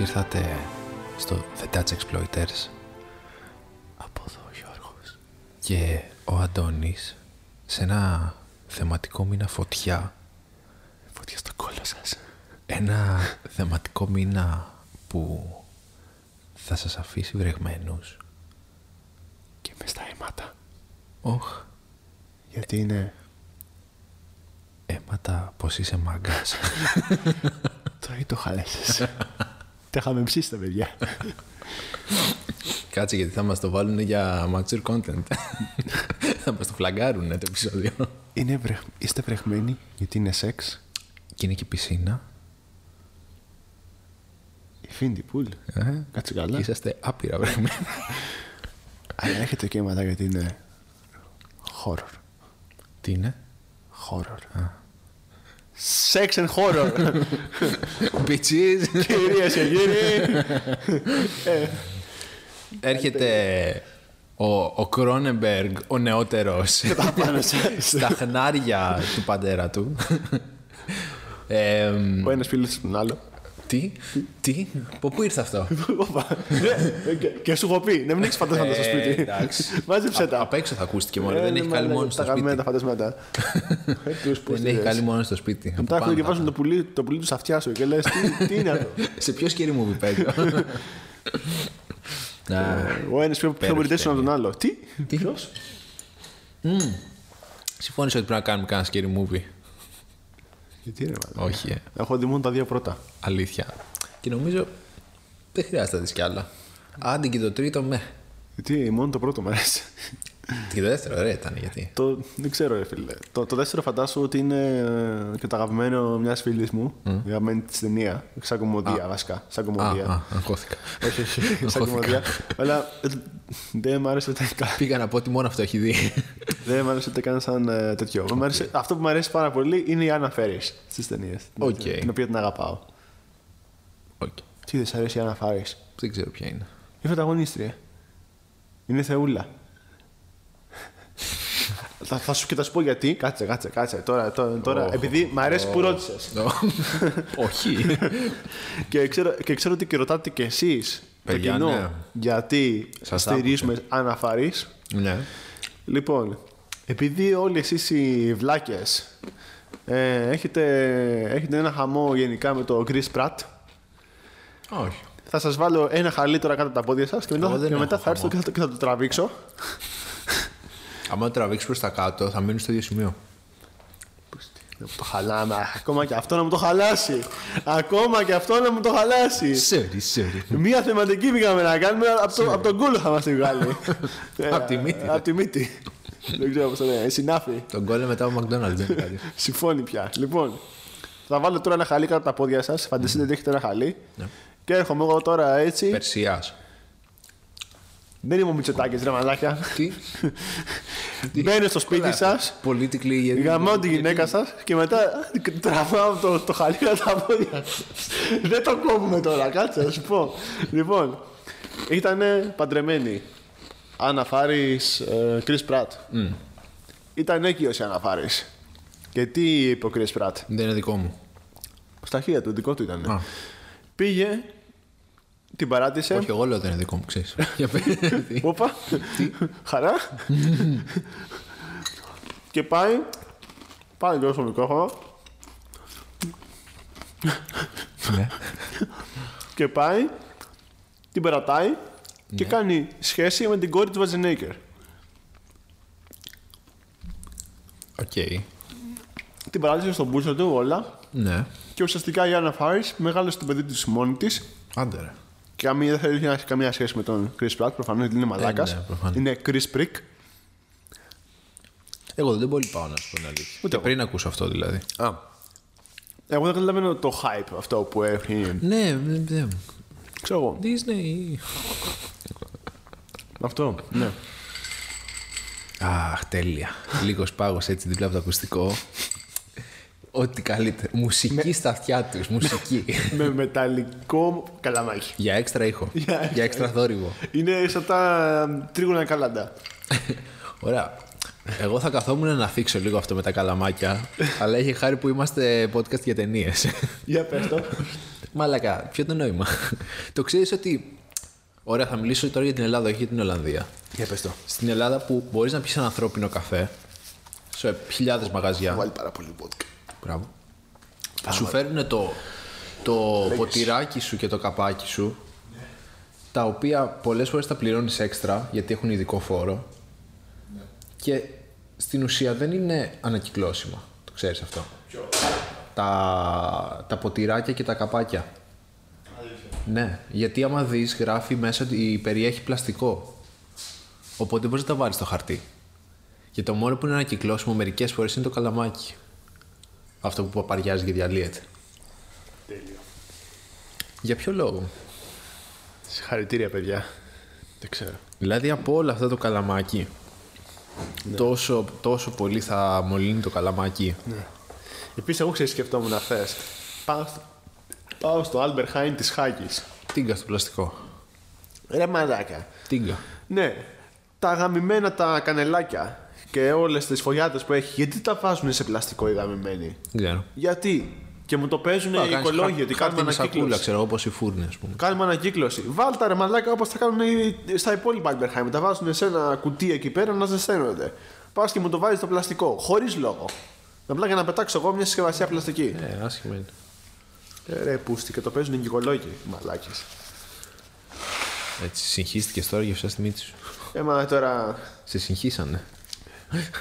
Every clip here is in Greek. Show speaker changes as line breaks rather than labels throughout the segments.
ήρθατε στο The Dutch Exploiters.
Από εδώ ο Γιώργος.
Και ο Αντώνης σε ένα θεματικό μήνα φωτιά.
Φωτιά στο κόλλο σας.
Ένα θεματικό μήνα που θα σας αφήσει βρεγμένους.
Και μες στα αίματα.
Όχ,
Γιατί είναι...
αίματα πως είσαι μάγκας.
Τώρα ή το χαλέσες. Τα είχαμε ψήσει τα παιδιά.
Κάτσε γιατί θα μας το βάλουν για mature content. θα μας το φλαγκάρουν το επεισόδιο.
Είναι βρεχ... Είστε βρεχμένοι γιατί είναι σεξ.
Και είναι και πισίνα.
Infinity Pool.
Ε,
Κάτσε καλά.
και είσαστε άπειρα βρεγμένοι.
Αλλά έχετε και αίματα γιατί είναι... Horror.
Τι είναι;
Horror. Sex and horror.
Bitches.
Κυρίες και κύριοι.
Έρχεται ο, ο Κρόνεμπεργκ, ο νεότερος,
Τα πάνω σας.
στα χνάρια του πατέρα του. Ε, μ,
Ο ένας φίλος στον άλλο.
Τι, τι, από πού ήρθε αυτό;
Όπα. Ναι, και- Και σου έχω πει, να μην έχεις φαντάσματα στο
Ε,
σπίτι.
εντάξει.
Μάζεψε τα.
Απ' έξω θα ακούστηκε μόνο,
Ε,
δεν
ναι,
έχει
μάλλον,
καλή μόνο στο
Τα γαμμένα τα
σπίτι.
φαντάσματα. Ε, τους
Δεν
πούστιδες.
έχει καλή μόνος στο σπίτι. Από
Μετά έρχονται
πάνω
και
θα
βάζουν το πουλί, το πουλί του στα αυτιά σου και λες τι, τι είναι αυτό;
Σε ποιο σκέρι μου παίζω. Να,
Ο ένας πιο, πιο
Υπέροχη
irritation από τον άλλο. Τι,
Τι;
ποιος;
Συμφώνησε ότι πρέπει να κάνουμε κανένα scary movie.
Γιατί είναι μάλλον.
Όχι, ε.
Έχω δει μόνο τα δύο πρώτα.
Αλήθεια. Και νομίζω δεν χρειάζεται να δεις κι άλλα. Άντε και το τρίτο με.
Γιατί μόνο το πρώτο μου αρέσει.
Και το δεύτερο ωραίο ήταν γιατί.
Το, δεν ξέρω, ρε φίλε. Το, το δεύτερο φαντάσου ότι είναι ε, και το αγαπημένο μιας φίλης μου. Η αγαπημένη τη ταινία. Σαν κωμωδία, βασικά. Σαν
Α,
κωμωδία.
α, αγχώθηκα.
Όχι, όχι. Σαν κωμωδία. Αλλά ε, δεν μ' άρεσε ούτε καν.
Πήγα να πω ότι μόνο αυτό έχει δει.
Δεν μ' άρεσε ούτε καν σαν ε, τέτοιο. Μ' άρεσε- αυτό που μου αρέσει πάρα πολύ είναι η Άννα Φάρις στις ταινίες.
Οκ.
Την οποία την αγαπάω.
Οκ.
Τι δεν σ' αρέσει η Άννα Φάρις.
Δεν ξέρω ποια είναι.
Η πρωταγωνίστρια. Είναι θεούλα. Θα, θα σου και θα σου πω γιατί. Κάτσε, κάτσε, κάτσε. Τώρα, τώρα, τώρα επειδή μ' αρέσει που ρώτησες.
Όχι.
και, ξέρω, και ξέρω ότι και ρωτάτε κι εσείς το
Παιδιά,
κοινό
ναι.
γιατί
Σας
στηρίζουμε Άννα Φάρις.
ναι.
Λοιπόν, επειδή όλοι εσείς οι βλάκες ε, έχετε, έχετε ένα χαμό γενικά με το Chris Pratt,
Όχι.
θα σας βάλω ένα χαλί τώρα κάτω από τα πόδια σας και μετά,
Εγώ δεν
και μετά
έχω
θα έρθω και θα, το- και θα το τραβήξω.
Άμα το τραβήξεις προς τα κάτω, θα μείνεις στο ίδιο σημείο.
Να μου το χαλάμε. Ακόμα και αυτό να μου το χαλάσει. Ακόμα και αυτό να μου το χαλάσει.
Σέρι, σέρι.
Μία θεματική πήγαμε να κάνουμε, από, το, από τον κούλο θα μας τη βγάλει. Ε,
Απ' τη μύτη.
Από τη μύτη. Δεν ξέρω πώς το λένε. Συνάφη.
Τον κόλλε μετά από McDonald's δεν είναι κάτι.
Συμφώνει πια. Λοιπόν, θα βάλω τώρα ένα χαλί κάτω από τα πόδια σας. Φανταστείτε ότι έχετε ένα χαλί. Και έρχομαι εγώ τώρα έτσι.
Περσιάς.
Δεν είμαι ο Μητσοτάκης, ρε μαλάκια.
Τι;
Μπαίνω στο σπίτι σας,
Politically. γιατί-
γαμάω τη γυναίκα σας και μετά τραβάω το, το χαλί κάτω από τα πόδια σας. Δεν το κόβουμε τώρα, κάτσε να σου πω. Λοιπόν, ήταν παντρεμένοι. Άννα Φάρης, Κρι Πρατ. Ήταν έκειο η Άννα Φάρης. Και τι είπε ο Κρι Πρατ.
Δεν είναι δικό μου.
Στα χέρια του, δικό του ήταν.
Α.
Πήγε, την παράτησε.
Όχι, εγώ λέω δεν είναι δικό μου, ξέρεις. Για πες. Τι.
Όπα. Χαρά. και πάει. Πάει και στο μικρόφωνο.
Ναι.
Και πάει. Την παρατάει. Και κάνει σχέση με την κόρη του Σβαρτσενέγκερ.
Οκ.
Την παράτησε στον πούτσο του όλα.
Ναι.
Και ουσιαστικά η Άννα Φάρις μεγάλωσε το παιδί της μόνη της.
Άντε ρε.
Και καμία, δεν θέλει να έχει καμία σχέση με τον Chris Pratt. Προφανώς γιατί είναι μαλάκας.
ναι, προφανώς.
είναι Chris Prick.
Εγώ δεν πολύ πάω να σου πω την αλήθεια.
Ούτε
Και
εγώ.
πριν ακούσω αυτό δηλαδή.
Α. Εγώ δεν καταλαβαίνω το hype αυτό που έχει.
Ναι, δεν. δεν-
Ξέρω εγώ.
Disney.
Αυτό. Ναι.
Αχ, τέλεια. Λίγος πάγος έτσι δίπλα από το ακουστικό. Ό,τι καλύτερο. Μουσική στα αυτιά τους. Μουσική.
με μεταλλικό καλαμάκι.
Για έξτρα ήχο.
Για
Για έξτρα θόρυβο.
Είναι σαν τα τρίγωνα καλάντα.
Ωραία. Εγώ θα καθόμουν να θίξω λίγο αυτό με τα καλαμάκια, αλλά έχει χάρη που είμαστε podcast για ταινίες.
Για πες το.
Μαλακά, ποιο το νόημα; το ξέρεις ότι. Ωραία, θα μιλήσω τώρα για την Ελλάδα, όχι για την Ολλανδία.
Για πες το.
Στην Ελλάδα που μπορείς να πιεις ένα ανθρώπινο καφέ σε χιλιάδες μαγαζιά.
Βάλει πάρα πολύ βότκα.
Μπράβο. Σου φέρνουν το, το ποτηράκι σου και το καπάκι σου, τα οποία πολλές φορές τα πληρώνεις έξτρα γιατί έχουν ειδικό φόρο και στην ουσία δεν είναι ανακυκλώσιμα. Το ξέρεις αυτό. Τα, τα ποτηράκια και τα καπάκια. Ναι, γιατί άμα δεις γράφει μέσα ότι περιέχει πλαστικό. Οπότε μπορείς να τα βάλεις στο χαρτί. Και το μόνο που είναι ανακυκλώσιμο μερικές φορές είναι το καλαμάκι. Αυτό που παπαριάζει και διαλύεται.
Τέλειο.
Για ποιο λόγο;
Συγχαρητήρια, παιδιά. Δεν ξέρω.
Δηλαδή από όλο αυτό το καλαμάκι, τόσο, τόσο πολύ θα μολύνει το καλαμάκι.
Επίσης, εγώ ξέρεις, σκεφτόμουν χθε. Πάω, στο- πάω στο Albert Heijn της Χάκης.
Τίγκα στο πλαστικό.
Ρε μαλάκα.
Τίγκα.
Ναι, τα γαμημένα τα κανελάκια και όλες τις φωλιάτες που έχει, γιατί τα βάζουν σε πλαστικό οι γαμημένοι;
Δεν ξέρω.
Γιατί; Και μου το παίζουν οι
Α, κάνεις
οικολόγοι
χα-
ότι κάνουμε
χάρτινη σακούλα,
ανακύκλωση.
ξέρω, όπως η φούρνη, ας πούμε.
Κάνουμε ανακύκλωση. Βάλτα ρε μαλάκα όπως τα κάνουν οι- στα υπόλοιπα Albert Heijn. Τα βάζουν σε ένα κουτί εκεί πέρα να ζεσταίνονται. Πας και μου το βάζεις στο πλαστικό. Χωρίς λόγο. Απλά για να πετάξω εγώ μια συσκευασία πλαστική.
Ε, άσχημα είναι.
Ε, ρε πούστη και το παίζουν οι οικολόγοι. Μαλάκες.
Έτσι, συγχύστηκες τώρα για αυτά στη μύτη σου.
Ε, μα τώρα
Σε συγχύσανε.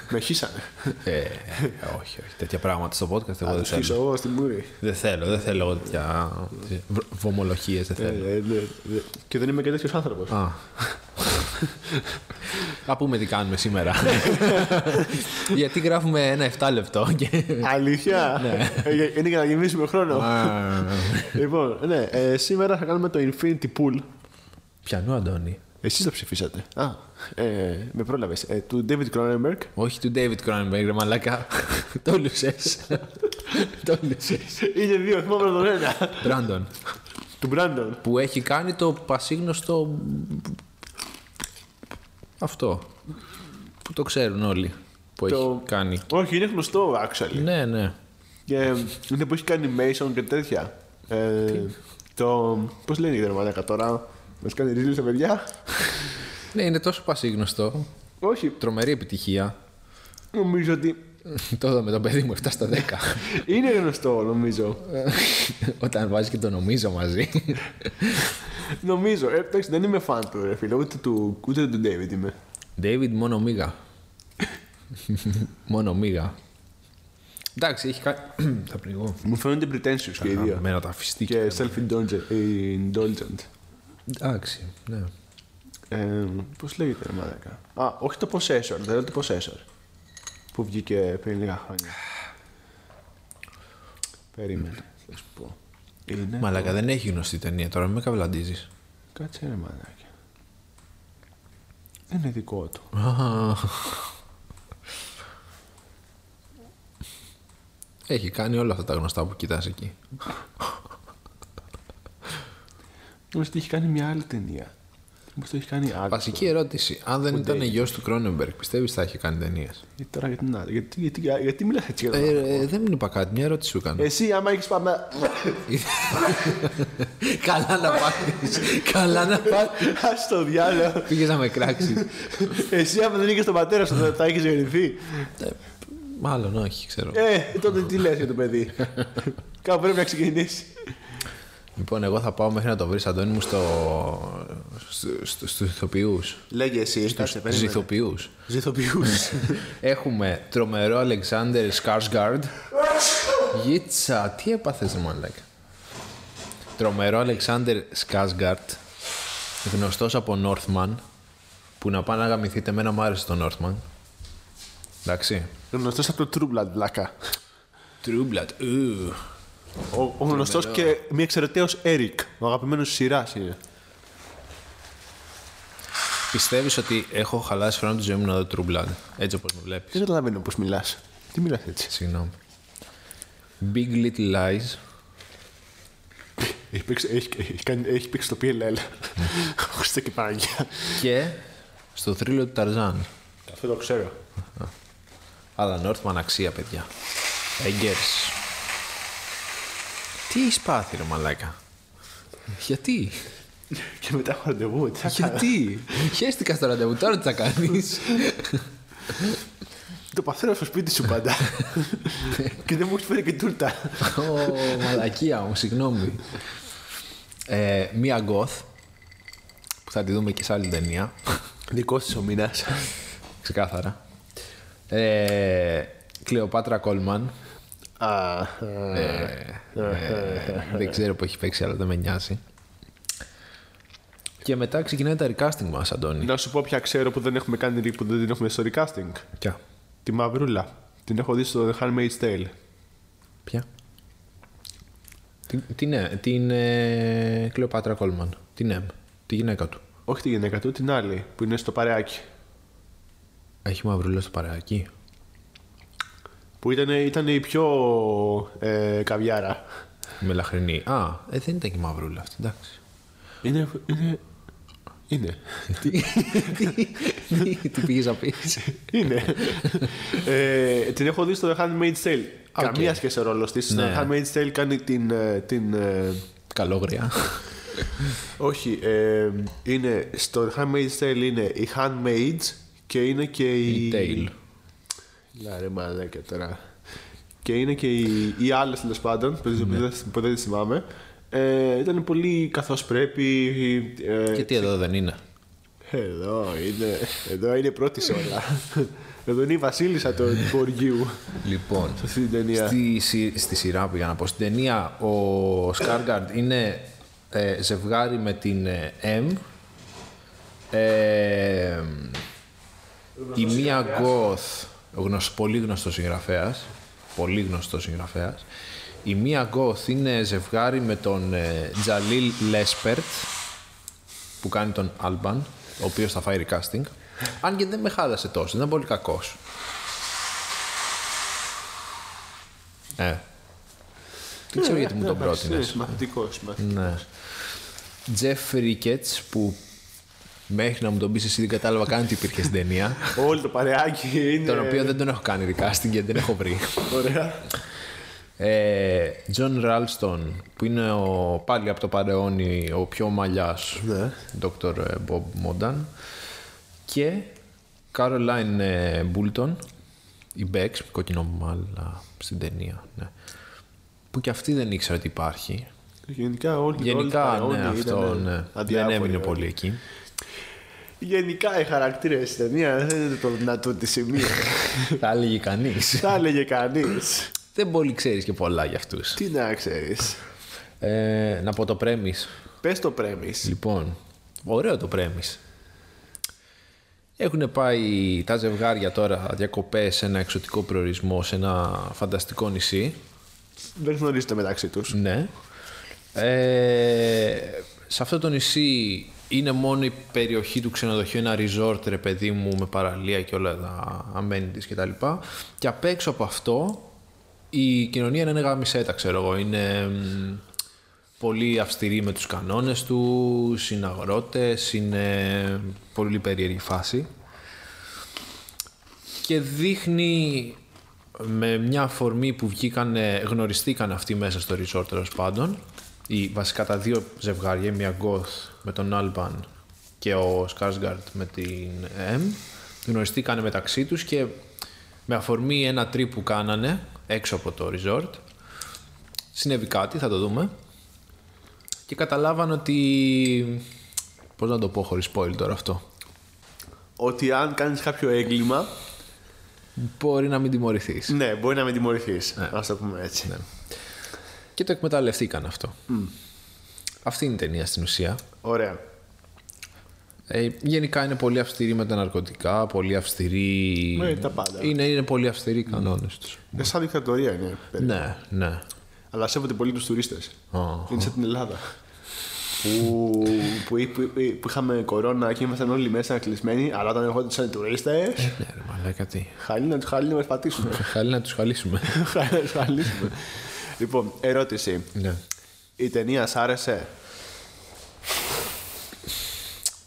Με χύσανε.
Ε, όχι, όχι. Τέτοια πράγματα στο podcast εγώ
Θα
δεν
τους χύσω
θέλω.
εγώ στην μούρη.
Δεν θέλω, δεν θέλω εγώ τέτοια β- βομολογίες, δεν
Ε,
θέλω.
ε, ναι, ναι. Και δεν είμαι και τέτοιος άνθρωπος.
Α. Α πούμε τι κάνουμε σήμερα. Γιατί γράφουμε ένα 7 λεπτό και.
Αλήθεια; Ε, για- Είναι για να γεμίσουμε χρόνο.
Α,
λοιπόν, ναι, ε, σήμερα θα κάνουμε το Infinity Pool.
Πιανού, Αντώνη;
Εσείς το ψηφίσατε. Α, ε, με πρόλαβες. Ε, του David Cronenberg.
Όχι του David Cronenberg, ρε μαλάκα. Το λούσες. Το λούσες.
Είναι δύο, θυμάμαι τον ένα.
Brandon.
του Brandon.
Που έχει κάνει το πασίγνωστο. Αυτό. Που το ξέρουν όλοι. Που
Το-
έχει κάνει.
Όχι, είναι γνωστό, actually.
Ναι, ναι.
Και είναι που έχει κάνει animation και τέτοια. Ε, το. Πώς λένε η δερμανάκα τώρα; Μας κάνει ρίλι στα παιδιά.
Ναι, είναι τόσο πασίγνωστο.
Όχι,
Τρομερή επιτυχία.
νομίζω ότι.
το είδα το παιδί μου 7 στα 10.
Είναι γνωστό, νομίζω.
Όταν βάζει και το νομίζω μαζί.
νομίζω. Ε, εντάξει, δεν είμαι φαν του, ρε φίλε. Ούτε του, ούτε του David είμαι.
David μόνο μίγα. μόνο μίγα. Εντάξει, έχει κάνει. Θα πνιγώ.
Μου φαίνονται pretentious και οι δύο.
Μένα τα φυστήκια.
Και self-indulgent.
Εντάξει, ναι.
Ε, Πώς λέγεται, ρε μαλάκα; Α, όχι το Possessor, δεν είναι το Possessor. Που βγήκε πριν λίγα χρόνια. Περίμενε, θα σου πω. Είναι.
Μαλάκα, δεν έχει γνωστή ταινία τώρα, μην με καβλαντίζεις.
Κάτσε ρε μαλάκα. Δεν είναι δικό του.
Έχει κάνει όλα αυτά τα γνωστά που κοιτάς εκεί.
Νομίζω ότι έχει κάνει μια άλλη ταινία. Νομίζω ότι έχει κάνει άλλη.
Βασική ερώτηση. Αν δεν ήταν γιος του Κρόνεμπεργκ, πιστεύεις θα είχε κάνει ταινίες;
Γιατί τώρα γιατί να. Γιατί, γιατί, γιατί, γιατί μιλάς έτσι για τον
Ε,
άνθρωπο;
ε, δεν μου είπα κάτι, μια ερώτηση σου έκανα.
Εσύ, άμα έχεις πάμε.
Καλά να πάθεις. Καλά να πάθεις.
Α το διάλογο.
Πήγες να με κράξεις.
Εσύ, άμα δεν είχες τον πατέρα σου, θα- θα έχεις γεννηθεί.
Μάλλον όχι, ξέρω.
Ε, τότε τι λες για το παιδί; Κάπου πρέπει να ξεκινήσεις.
Λοιπόν, εγώ θα πάω μέχρι να το βρεις, Αντώνη μου, στο. στου στο, ηθοποιούς.
Λέγε εσύ, κάτσε,
Στου ηθοποιού.
Ζηθοποιούς.
Έχουμε τρομερό Αλεξάνδρ Σκάρσγκαρντ. Γίτσα, τι έπαθες, μαλάκα. Τρομερό Αλεξάνδρ Σκάρσγκαρντ. Γνωστός από Northman. Που να πάνε να γαμηθείτε, εμένα μου άρεσε το Northman. Εντάξει.
Γνωστός από το True Blood, βλάκα.
True Blood. Ου.
Ο, ο γνωστός και μη εξαιρεταίος Eric. Ο αγαπημένος της σειράς είναι.
Πιστεύεις ότι έχω χαλάσει χρόνο τη ζωή μου να δω True Blood. Έτσι όπως με βλέπεις;
Δεν καταλαβαίνω πώς μιλάς. Τι μιλάς έτσι;
Συγγνώμη. Big Little Lies.
Έχει παίξει, έχει, έχει, κάνει- έχει παίξει στο PLL. Χριστέ και Παναγία.
Και στο θρύλο του Ταρζάν.
Αυτό το ξέρω.
Αλλά Νόρθμαν αξία, παιδιά. Έγκαιρς. Τι έχεις πάθει, ρε μαλάκα; Γιατί,
Και μετά έχω ραντεβού. Τι θα κάνω;
γιατί; Χαίστηκα στο ραντεβού, τώρα τι θα κάνεις;
Το παθαίνω στο σπίτι σου πάντα. και δεν μου έχεις φέρει και τούρτα.
Ω, μαλακία μου, συγγνώμη. Ε, μία γκοθ, που θα τη δούμε και σε άλλη ταινία,
Δικό της ο μήνας.
ξεκάθαρα. Ε, Κλεοπάτρα Κόλμαν. Ε, δεν ξέρω που έχει παίξει, αλλά δεν με νοιάζει. Και μετά ξεκινάει τα recasting μας, Αντώνη.
Να σου πω ποια ξέρω που δεν έχουμε κάνει που δεν την έχουμε στο recasting.
Ποια;
Τη Μαυρούλα. Την έχω δει στο The Handmaid's Tale.
Ποια; Την, την, ε, την ε, Κλεοπάτρα Κόλμαν. Την Εμ. Τη γυναίκα του.
Όχι τη γυναίκα του, την άλλη που είναι στο παρεάκι.
Έχει μαυρούλα στο παρεάκι;
Που ήταν, ήταν η πιο ε, καβιάρα.
Μελαχρινή. Α, ε, δεν ήταν και μαυρούλα αυτή, εντάξει.
Είναι. είναι... Είναι.
τι, τι, τι πήγες να πεις.
είναι. ε, την έχω δει στο The Handmaid's Tale.
OK.
Καμία σχέση ο ρόλος της. Στο
Ναι.
The Handmaid's Tale κάνει την. ε, την ε,
Καλόγρια.
όχι, ε, είναι, στο The Handmaid's Tale είναι οι Handmaids και είναι και η.
Η Tale.
Να ρε μαλάκα τώρα. Και είναι και οι, οι άλλες τέλος πάντων, που, δεν- που δεν- που δεν τις θυμάμαι. Ε, ήταν πολύ καθώς πρέπει. Ε,
Και τι εδώ δεν είναι.
Εδώ είναι, εδώ είναι πρώτη σε όλα. Εδώ είναι η βασίλισσα του χωριού.
Λοιπόν,
Σε αυτή την ταινία.
στη, στη, στη σειρά πήγα να πω. Στην ταινία ο Σκάργαρντ είναι ε, ζευγάρι με την ε, M. Ε, η μία Γκοθ, γνωσ, πολύ γνωστός συγγραφέας, πολύ γνωστός συγγραφέας. Η μία Γκοθ είναι ζευγάρι με τον ε, Τζαλίλ Λέσπερτ, που κάνει τον Άλμπαν, ο οποίος θα φάει recasting. Αν και δεν με χάλασε τόσο, ήταν πολύ κακός. Ε. Δεν ξέρω γιατί μου τον πρότεινες.
Μαθητικό.
Ναι. Τζεφ Ρίκετς που μέχρι να μου τον πεις εσύ δεν κατάλαβα καν τι υπήρχε στην ταινία.
Όλο το παρεάκι είναι.
τον οποίο δεν τον έχω κάνει recasting γιατί δεν έχω βρει.
Ωραία.
Ε, John Ralston που είναι ο, πάλι από το παρεώνι ο πιο μαλλιάς
Ναι.
Dr. Bob Modan και Caroline ε, Boulton η Bex, κόκκινο μάλα στην ταινία ναι. που και αυτή δεν ήξερα ότι υπάρχει
Γενικά όλοι
Γενικά,
όλοι
ναι,
ήταν
αυτό ναι. δεν
αδιάφοροι
έμεινε
όλοι.
πολύ εκεί.
Γενικά οι χαρακτήρες της ταινίας δεν είναι το δυνατό της σημείο.
Θα έλεγε κανείς.
Θα έλεγε κανείς.
δεν πολύ ξέρεις και πολλά για αυτούς.
Τι να ξέρεις.
Ε, να πω το πρέμις.
Πες το πρέμει.
Λοιπόν, ωραίο το πρέμις. Έχουν πάει τα ζευγάρια τώρα διακοπές σε ένα εξωτικό προορισμό, σε ένα φανταστικό νησί.
Δεν γνωρίζετε μεταξύ τους.
Ναι. Ε, σε αυτό το νησί είναι μόνο η περιοχή του ξενοδοχείου, ένα resort ρε παιδί μου με παραλία και όλα τα amenities και τα λοιπά. Και απ' έξω από αυτό η κοινωνία είναι γαμισέτα ξέρω εγώ. Είναι μ, πολύ αυστηρή με τους κανόνες τους, είναι αγρότες, είναι πολύ περίεργη φάση. Και δείχνει με μια αφορμή που βγήκαν, γνωριστήκαν αυτοί μέσα στο resort τέλος πάντων. Οι, βασικά τα δύο ζευγάρια, μια Goth με τον Alban και ο Skarsgård με την M, γνωριστήκαν μεταξύ τους και με αφορμή ένα trip που κάνανε έξω από το resort, συνέβη κάτι, θα το δούμε, και καταλάβαν ότι... Πώς να το πω χωρίς spoil τώρα αυτό.
Ότι αν κάνεις κάποιο έγκλημα,
Μπορεί να μην τιμωρηθείς.
ναι, μπορεί να με τιμωρηθείς. Α το πούμε έτσι.
Και το εκμεταλλευτήκαν αυτό. Αυτή είναι η ταινία στην ουσία.
Ωραία.
Ε, γενικά είναι πολύ αυστηρή με τα ναρκωτικά, πολύ αυστηρή.
Ναι, τα πάντα.
Είναι, είναι πολύ αυστηροί οι κανόνες τους.
Ε, σαν δικτατορία είναι. περίπου.
Ναι, ναι.
Αλλά σέβονται πολύ τους τουρίστες.
Ω.
Είναι σαν την Ελλάδα. που, που, που, που είχαμε κορώνα και ήμασταν όλοι μέσα κλεισμένοι, αλλά όταν ερχόντουσαν οι τουρίστε,
Ναι, ρε μαλάκα τι.
χαλί να του χαλί να μα πατήσουν.
Χαλή να τους χαλίσουμε.
Χαλί να τους χαλίσουμε. Λοιπόν, ερώτηση.
Ναι.
Η ταινία σ' άρεσε;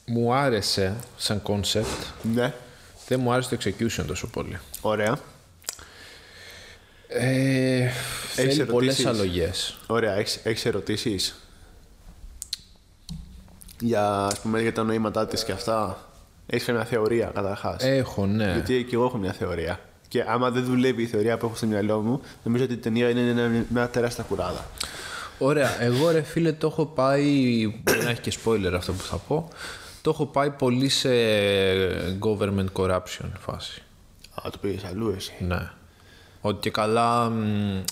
Μου άρεσε σαν concept.
Ναι.
Δεν μου άρεσε το execution τόσο πολύ.
Ωραία.
Ε, θέλει
ερωτήσεις;
πολλές αλλογές.
Ωραία. Έχεις, έχεις ερωτήσεις; Για, ας πούμε, για τα νοήματά της και αυτά. Έχεις μια θεωρία καταρχάς.
Έχω, ναι.
Γιατί και εγώ έχω μια θεωρία. Και άμα δεν δουλεύει η θεωρία που έχω στο μυαλό μου, νομίζω ότι η ταινία είναι ένα- μια τεράστια κουράδα.
Ωραία, εγώ ρε φίλε το έχω πάει, μπορεί να έχει και spoiler αυτό που θα πω, το έχω πάει πολύ σε government corruption φάση.
Α, το πήγες αλλού εσύ.
Ναι. Ότι και καλά μ,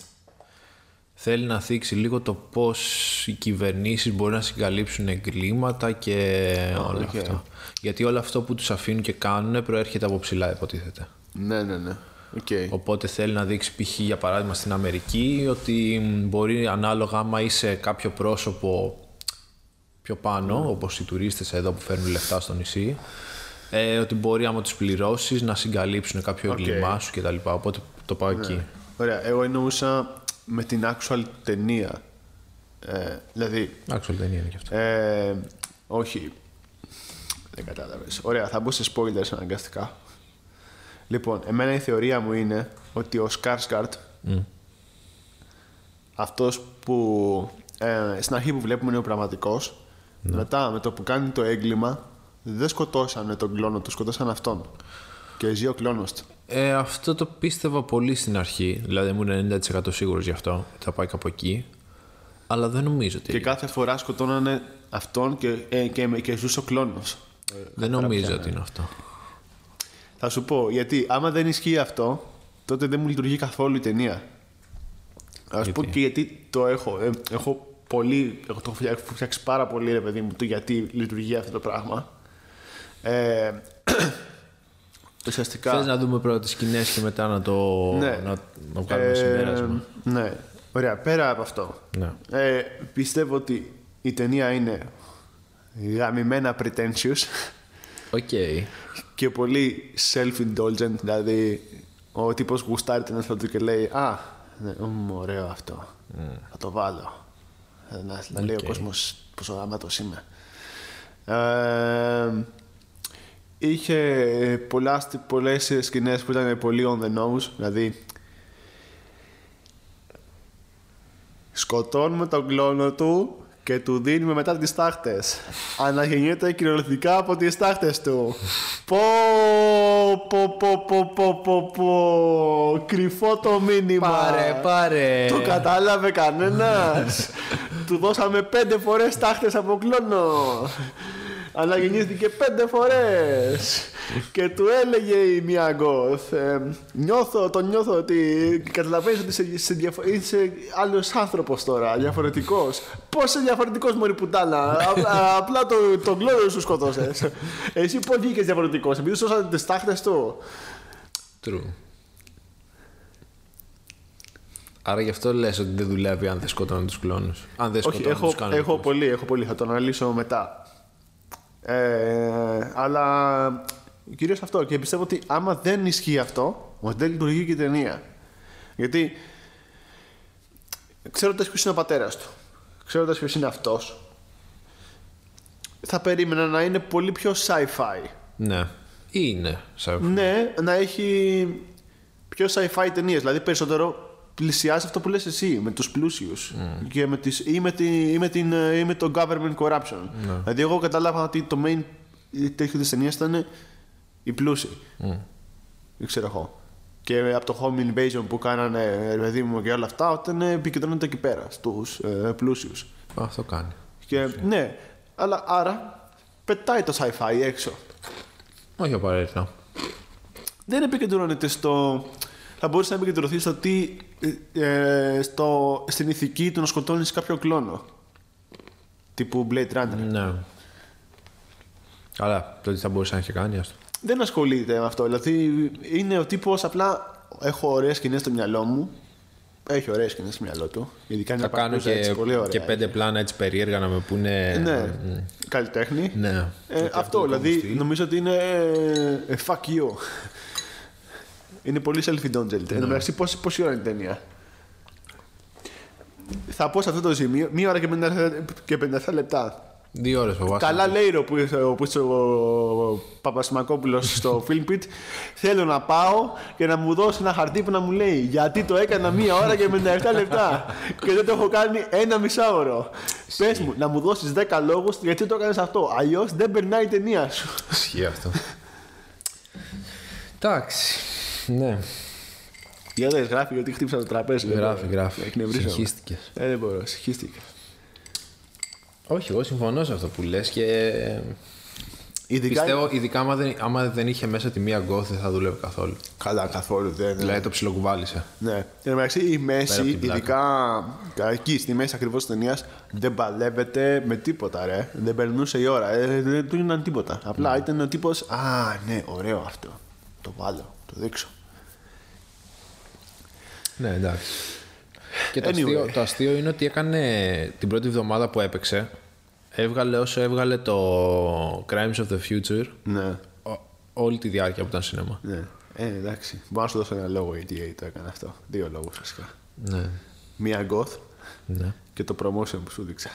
θέλει να θίξει λίγο το πώς οι κυβερνήσεις μπορεί να συγκαλύψουν εγκλήματα και όλα
οκ.
αυτά. Γιατί όλο αυτό που τους αφήνουν και κάνουν προέρχεται από ψηλά υποτίθεται.
Ναι, ναι, ναι. Οκ.
Οπότε θέλει να δείξει π.χ. για παράδειγμα στην Αμερική ότι μ, μπορεί ανάλογα άμα είσαι κάποιο πρόσωπο πιο πάνω, όπως οι τουρίστες εδώ που φέρνουν λεφτά στο νησί, ε, ότι μπορεί άμα τους πληρώσεις να συγκαλύψουν κάποιο
Οκ.
έγκλημά σου κτλ. Οπότε το πάω εκεί.
Ωραία. Εγώ εννοούσα με την actual ταινία. Ε, δηλαδή,
Άξιο δεν είναι και αυτό.
ε, όχι. Δεν κατάλαβες. Ωραία, θα μπω σε spoilers αναγκαστικά. Λοιπόν, εμένα η θεωρία μου είναι ότι ο Σκάρσκαρτ, αυτός που ε, στην αρχή που βλέπουμε είναι ο πραγματικός, μετά με το που κάνει το έγκλημα, δεν σκοτώσανε τον κλόνο του, σκοτώσαν αυτόν. Και ζει ο κλόνος του.
Ε, αυτό το πίστευα πολύ στην αρχή. Δηλαδή ήμουν 90% σίγουρος γι' αυτό. ότι Θα πάει κάπου εκεί. Αλλά δεν νομίζω ότι.
Και κάθε φορά σκοτώνανε αυτόν και, ε, και, και ζούσε ο κλόνος.
δεν νομίζω ότι είναι αυτό.
Θα σου πω, γιατί άμα δεν ισχύει αυτό, τότε δεν μου λειτουργεί καθόλου η ταινία. Α πω και γιατί το έχω. Ε, έχω πολύ, έχω το φτιά- έχω φτιάξει πάρα πολύ, ρε παιδί μου, το γιατί λειτουργεί αυτό το πράγμα. Ε, ουσιαστικά.
Θες να δούμε πρώτα τις σκηνές και μετά να το
Ναι.
να, να βγάλουμε συμπέρασμα.
Ναι. Ωραία, πέρα από αυτό.
Ναι.
Ε, πιστεύω ότι η ταινία είναι γαμημένα pretentious
OK.
Και πολύ self-indulgent. Δηλαδή, ο τύπος γουστάρει τον εαυτό του και λέει Α, ναι, μ, ωραίο αυτό. Θα το βάλω. Ε, Να, να λέει ο κόσμος πόσο γαμάτος είμαι. Ε, είχε πολλά, στι- πολλές σκηνές που ήταν πολύ on the nose. Δηλαδή, σκοτώνουμε τον κλόνο του και του δίνουμε μετά τις τάχτες. Αναγεννιέται κυριολεκτικά από τις τάχτες του. Πω, πω, πω, πω, πω, πω, πω. Κρυφό το μήνυμα.
Πάρε, πάρε.
Το κατάλαβε κανένας. του δώσαμε πέντε φορές τάχτες από κλόνο. Αναγεννήθηκε πέντε φορές. και του έλεγε η μία γκοθ. ε, νιώθω, το νιώθω ότι καταλαβαίνεις ότι είσαι, σε διαφο- είσαι άλλος άνθρωπος τώρα, διαφορετικός. Πώς είσαι διαφορετικός μωρή πουτάνα. απλά, απλά το, τον κλόνο σου σκοτώσες. Εσύ πώς βγήκες διαφορετικός, επειδή σώσατε τις τάχτες του.
True. Άρα γι' αυτό λες ότι δεν δουλεύει αν δεν σκοτώνουν τους κλόνους. Αν δεν
Όχι,
σκοτώνουν
έχω,
τους κάνουν.
έχω πολύ, έχω πολύ. Θα το αναλύσω μετά. Ε, αλλά κυρίως αυτό. Και πιστεύω ότι άμα δεν ισχύει αυτό, ότι δεν λειτουργεί και η ταινία. Γιατί ξέροντας ποιος είναι ο πατέρας του, ξέροντας ποιος είναι αυτός, θα περίμενα να είναι πολύ πιο sci-fi.
Ναι. Είναι. Σαν...
Ναι, να έχει πιο sci-fi ταινίες. Δηλαδή περισσότερο πλησιάζει αυτό που λες εσύ με τους πλούσιους και με τις, ή, με τη, ή, με την, ε, ή με το government corruption. Δηλαδή εγώ κατάλαβα ότι το main τέτοιο της ταινίας ήταν οι πλούσιοι. Δεν ξέρω εγώ. Και από το home invasion που κάνανε ρε παιδί μου και όλα αυτά, όταν επικεντρώνονται εκεί πέρα στους ε, πλούσιους.
Αυτό κάνει.
Και, ναι, αλλά άρα πετάει το sci-fi έξω.
Όχι απαραίτητα.
δεν επικεντρώνεται στο. Θα μπορούσε να επικεντρωθεί στο τι. ε, ε, στο, στην ηθική του να σκοτώνεις κάποιο κλόνο. Τύπου Blade Runner.
Ναι. Αλλά το τι θα μπορούσε να έχει κάνει, άστο.
Δεν ασχολείται με αυτό. Δηλαδή είναι ο τύπος απλά. Έχω ωραίες σκηνές στο μυαλό μου. Έχει ωραίες σκηνές στο μυαλό του. Ειδικά είναι
Θα κάνω και,
πολύ ωραία.
και πέντε πλάνα έτσι περίεργα να με πούνε.
Ναι, καλλιτέχνη.
Ναι.
Ε,
Και
αυτό,
το
δηλαδή
δικό μου στυλ.
νομίζω ότι είναι. ε, fuck you. Είναι πολύ self-indulgent. Εν τω μεταξύ, πόση, πόση ώρα είναι η ταινία; θα πω σε αυτό το σημείο μία ώρα και 57, και 57 λεπτά.
Δύο ώρες φοβάσαι.
Καλά λέει ο, που- ο, που- ο Παπασημακόπουλος στο Filmpit Θέλω να πάω και να μου δώσει ένα χαρτί που να μου λέει Γιατί το έκανα μία ώρα και 57 λεπτά Και δεν το έχω κάνει ένα μισάωρο Πες μου, να μου δώσεις 10 λόγους γιατί το έκανες αυτό Αλλιώς δεν περνάει η ταινία σου
Ισχύει αυτό. Εντάξει. Ναι,
Για δες, γράφει ότι χτύπησα το τραπέζι δεν
γράφει,
μπορώ.
γράφει.
Εκνευρίζομαι.
Συγχύστηκες.
Ε, δεν μπορώ, συγχύστηκα
Όχι, εγώ συμφωνώ σε αυτό που λες και ε,
Ειδικά
πιστεύω ειδικά άμα δεν, άμα δεν είχε μέσα τη μία γκοθ δεν θα δούλευε καθόλου.
Καλά καθόλου δεν
Δηλαδή το ψιλοκουβάλισε.
Ναι. Εν τω μεταξύ η
Πέρα
μέση,
από την πλάκα.
ειδικά εκεί στη μέση ακριβώς της ταινίας, δεν παλεύεται με τίποτα, ρε. Δεν περνούσε η ώρα. Ε, δεν του γίνανε τίποτα. Απλά ήταν ο τύπος. Α, ναι, ωραίο αυτό. Το βάλω, το δείξω.
Ναι, εντάξει. Και το,
Anyway.
αστείο, το αστείο είναι ότι έκανε την πρώτη εβδομάδα που έπαιξε, έβγαλε όσο έβγαλε το Crimes of the Future
Ναι,
ό- όλη τη διάρκεια που ήταν σινέμα.
ναι. Ε, εντάξει. Μπορώ να σου δώσω ένα λόγο γιατί το έκανε αυτό. Δύο λόγους βασικά.
Ναι.
Μία goth
ναι.
και το promotion που σου δείξα.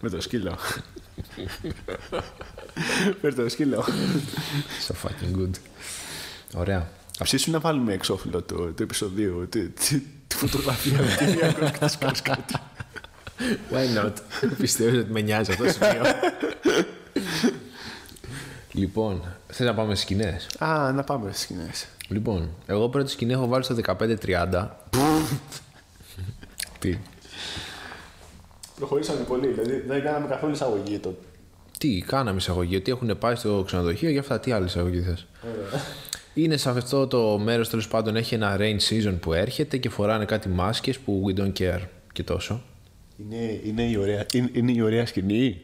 με το σκύλο. με το σκύλο.
So fucking good. Ωραία.
Ψήσου να βάλουμε εξώφυλλο του, του επεισοδίου, τη, τη, τη φωτογραφία με τη μία goth και της κάνεις κάτι.
Why not; Πιστεύω ότι με νοιάζει αυτό το σημείο; λοιπόν, θες να πάμε στις σκηνές;
Α, να πάμε στις σκηνές.
Λοιπόν, εγώ πρώτη σκηνή έχω βάλει στο 15-30. Τι;
Προχωρήσαμε πολύ, δηλαδή δεν κάναμε καθόλου εισαγωγή το.
Τι, κάναμε εισαγωγή, ότι έχουν πάει στο ξενοδοχείο για αυτά. Τι άλλη εισαγωγή θες; Είναι σε αυτό το μέρος τέλος πάντων έχει ένα rain season που έρχεται και φοράνε κάτι μάσκες που we don't care και τόσο.
Είναι, είναι, η, ωραία, είναι, είναι η ωραία σκηνή.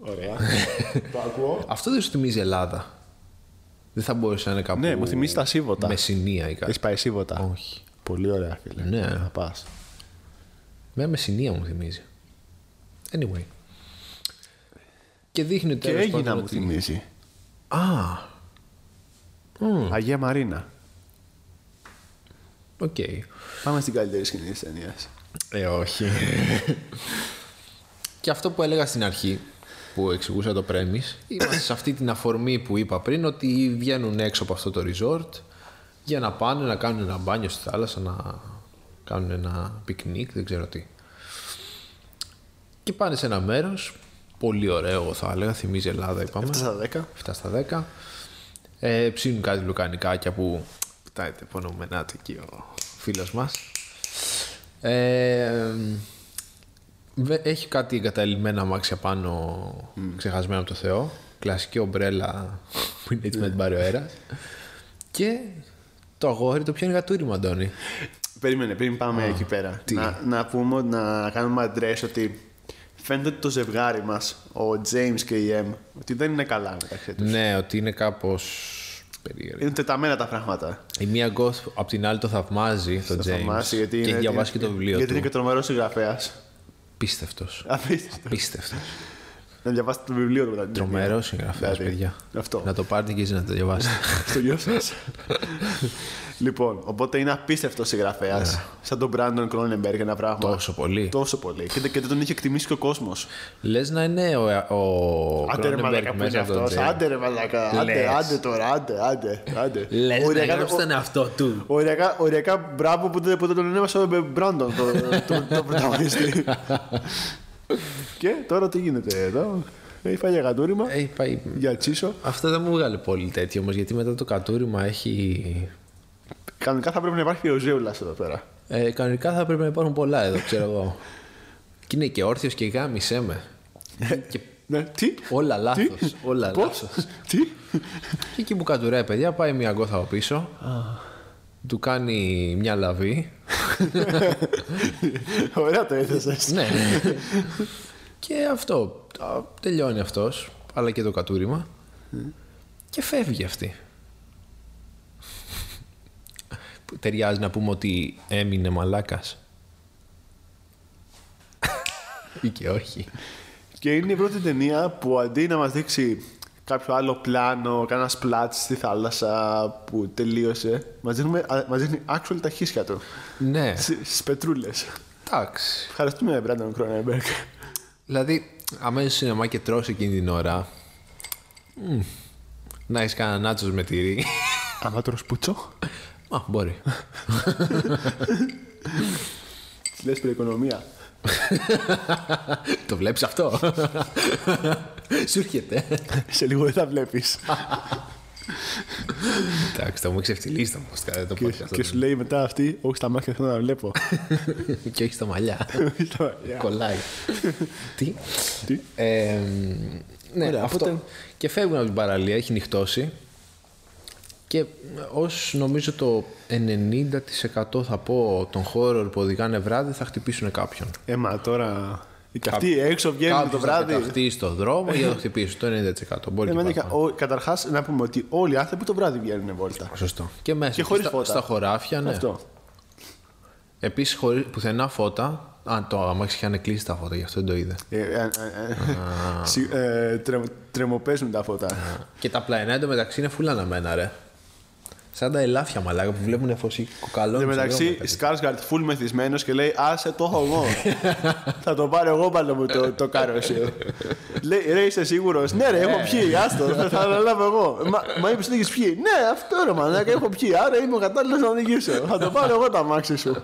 Ωραία. το ακούω.
Αυτό δεν σου θυμίζει Ελλάδα. Δεν θα μπορούσε να είναι κάπου.
Ναι, μου θυμίζει τα Σίβωτα.
Μεσσηνία ή κάτι.
Έχει πάει Σίβωτα.
Όχι.
Πολύ ωραία, φίλε.
Ναι.
Θα πας.
Με Μεσσηνία μου θυμίζει. Anyway. Και δείχνει
Και
τέλος
έγινα
πάντων
μου
ότι-
θυμίζει.
Α,
Αγία Μαρίνα.
οκ.
Πάμε στην καλύτερη σκηνή της ταινίας.
Ε, όχι. και αυτό που έλεγα στην αρχή, που εξηγούσα το premise, είμαστε σε αυτή την αφορμή που είπα πριν, ότι βγαίνουν έξω από αυτό το resort για να πάνε να κάνουν ένα μπάνιο στη θάλασσα, να κάνουν ένα πικνίκ, δεν ξέρω τι. Και πάνε σε ένα μέρος, πολύ ωραίο εγώ θα έλεγα, θυμίζει Ελλάδα είπαμε.
Αυτά στα 10.
7 στα 10. Ε, ψήνουν κάτι λουκανικάκια που πετάγεται πονομενάται εκεί ο φίλος μας. Ε, βε- έχει κάτι εγκαταλειμμένα αμάξια πάνω ξεχασμένο από το Θεό. Κλασική ομπρέλα που είναι έτσι με την πάρει ο αέρας. Και το αγόρι το πιάνει γατούριμα, Αντώνη.
Περίμενε, πριν πάμε εκεί πέρα. Να, να πούμε, ότι- να κάνουμε αντρές ότι φαίνεται ότι το ζευγάρι μας, ο James και η Em, ότι δεν είναι καλά μεταξύ τους.
Ναι, ότι είναι κάπως περίεργο.
Είναι τεταμένα τα πράγματα.
Η μία γκοθ απ' την άλλη το θαυμάζει, τον
Θα
James.
θαυμάσει, γιατί
και έχει
είναι-
διαβάσει και το βιβλίο
Γιατί
του.
είναι και τρομερός συγγραφέας.
Πίστευτος.
Απίστευτος.
Πίστευτος.
Να διαβάσετε το βιβλίο του μετά την ταινία.
Τρομερό συγγραφέα,
Δηλαδή,
παιδιά.
αυτό.
Να το πάρετε και εσείς να το διαβάσετε.
Στο γιο σας. λοιπόν, οπότε είναι απίστευτο συγγραφέας. Σαν τον Brandon Cronenberg ένα πράγμα.
Τόσο πολύ.
Τόσο πολύ. Και, και δεν τον είχε εκτιμήσει και ο κόσμος.
Λες να είναι ο, ο
Άντε ρε
Cronenberg
μαλακά που είναι
μέσα από τον
αυτός;
James.
Άντε ρε μαλακά. Άντε,
Λες.
άντε τώρα, άντε, άντε. άντε.
Λες να
Οριακά-
γράψει τον εαυτό του.
Οριακά, οριακά μπράβο που δεν, που δεν τον ονόμασα ο Μπράντον, το, το, το πρωταγωνιστή. και τώρα τι γίνεται εδώ; Έχει φάει για κατούριμα,
Έχει πάει...
για τσίσο.
Αυτό δεν μου βγάλε πολύ τέτοιο όμως, γιατί μετά το κατούριμα έχει.
Κανονικά θα πρέπει να υπάρχει ο Ζέουλας εδώ πέρα.
Ε, κανονικά θα πρέπει να υπάρχουν πολλά εδώ, ξέρω εγώ. και είναι και όρθιος και γάμισέ με. και
Ναι, τι,
όλα λάθος. όλα
πώς,
λάθος.
τι;
Και εκεί που κατουράει, παιδιά, πάει μια γκόθα από πίσω. Του κάνει μια λαβή.
Ωραία το έθεσες.
ναι. και αυτό. α, Τελειώνει αυτός, αλλά και το κατούριμα. Και φεύγει αυτή. Που Ταιριάζει να πούμε ότι έμεινε μαλάκας. Ή και όχι.
Και είναι η πρώτη ταινία που αντί να μας δείξει κάποιο άλλο πλάνο, κάνα σπλάτ στη θάλασσα που τελείωσε. Μας δείχνει, μας δείχνει actual τα χίσια του.
Ναι,
Στις πετρούλες.
εντάξει.
Ευχαριστούμε, Μπράντον Κρόνεμπεργκ.
Δηλαδή, αμέσω στο σινεμά και τρως εκείνη την ώρα. μμ, να έχεις κανένα νάτσος με τυρί.
Άμα τρως πουτσό.
Α, μπορεί.
Λες οικονομία.
Το βλέπεις αυτό; Σου έρχεται.
Σε λίγο δεν θα βλέπεις.
Εντάξει, θα μου ξεφτυλίσει το podcast. δεν το
και,
podcast.
και σου λέει μετά αυτή, Όχι στα μάτια θέλω να βλέπω.
και όχι στα μαλλιά.
Yeah.
Κολλάει. Τι;
Τι;
Ε, ναι,
Ωραία,
αυτό.
οπότε-
Και φεύγουν από την παραλία, έχει νυχτώσει. Και ως νομίζω το 90% θα πω των χώρων που οδηγάνε βράδυ θα χτυπήσουν κάποιον.
Ε, μα τώρα. Και αυτοί έξω βγαίνουν το
Κάποιος
βράδυ.
θα πεταχτεί στο δρόμο ή θα το χτυπήσει το 90%. Μπορεί και
Εμένα,
παραπάνω.
Καταρχά, να πούμε ότι όλοι οι άνθρωποι το βράδυ βγαίνουν βόλτα.
Σωστό. Και μέσα
Και χωρίς
στα,
φώτα.
στα χωράφια, ναι.
Αυτό.
Επίση, χωρί πουθενά φώτα. Α, το αμάξι είχαν κλείσει τα φώτα, γι' αυτό δεν το είδε.
Ε, ε, ε, ε, συ- ε, τρε- Τρεμοπαίζουν τα φώτα.
Και τα πλαϊνά εντωμεταξύ είναι φούλα αναμένα, ρε. Σαν τα ελάφια μαλάκα που βλέπουν φωσί κοκαλώνει.
Εν μεταξύ, Σκάρσγκαρτ full μεθυσμένος και λέει Άσε το έχω εγώ. θα το πάρω εγώ πάνω μου το, το καροσίο. λέει Ρε είσαι σίγουρος; Ναι, ρε, έχω πιει. Άστο, θα, θα αναλάβω εγώ. Μα, μα είπες ότι έχεις πιει; Ναι, αυτό ρε μαλάκα, έχω πιει. Άρα είμαι ο κατάλληλος να οδηγήσω. θα το πάρω εγώ το αμάξι σου.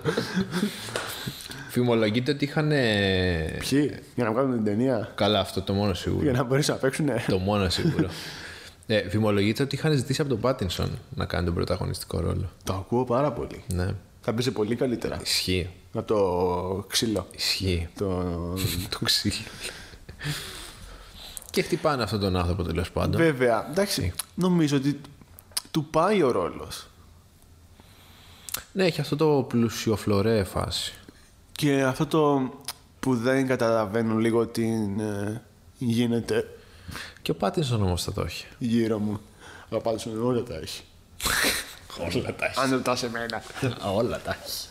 Φημολογείται ότι είχαν.
Ποιοι, για να βγάλουν την ταινία.
Καλά, αυτό το μόνο σίγουρο.
Για να μπορέσουν να παίξουν.
το μόνο σίγουρο. ε, φημολογείται ότι είχαν ζητήσει από τον Πάτινσον να κάνει τον πρωταγωνιστικό ρόλο.
Το ακούω πάρα πολύ.
Ναι.
Θα παίζει πολύ καλύτερα.
Ισχύει.
Από το ξύλο.
Ισχύει.
Το...
το ξύλο. και χτυπάνε αυτόν τον άνθρωπο τέλος πάντων.
Βέβαια, εντάξει, νομίζω ότι του πάει ο ρόλος.
Ναι, έχει αυτό το πλουσιοφλωρέ φάση.
Και αυτό το που δεν καταλαβαίνουν λίγο τι είναι, γίνεται
Και ο Πάτινσον όμω θα το έχει.
γύρω μου. Αλλά πάντως όλα τα έχει.
Όλα τα
Αν ρωτάς εμένα.
Όλα τα έχει.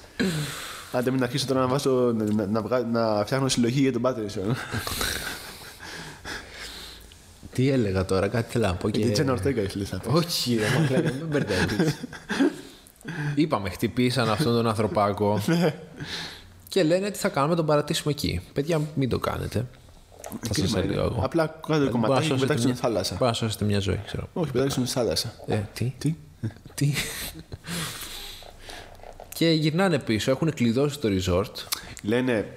Άντε μην αρχίσω τώρα να, βάζω, να, να, να, βγα- να φτιάχνω συλλογή για τον Πάτρισον.
Τι έλεγα τώρα, κάτι θέλω να πω
Και
και...
την Τζένα Ορτέγκα ήθελες να πεις.
Όχι, ρε, μαχλάκα, μην μπερδεύεις. Είπαμε, χτυπήσαν αυτόν τον ανθρωπάκο. και λένε τι θα κάνουμε, τον παρατήσουμε εκεί. Παιδιά, μην το κάνετε.
Απλά κάντε το
Μπορεί να
κομματάκι και
σώσετε
πετάξτε
μια-
στη θάλασσα.
Μπορεί να σώσετε μια ζωή, ξέρω.
Όχι, πετάξτε στη θάλασσα.
Ε, τι,
Τι;
τι; και γυρνάνε πίσω, έχουν κλειδώσει το resort.
Λένε.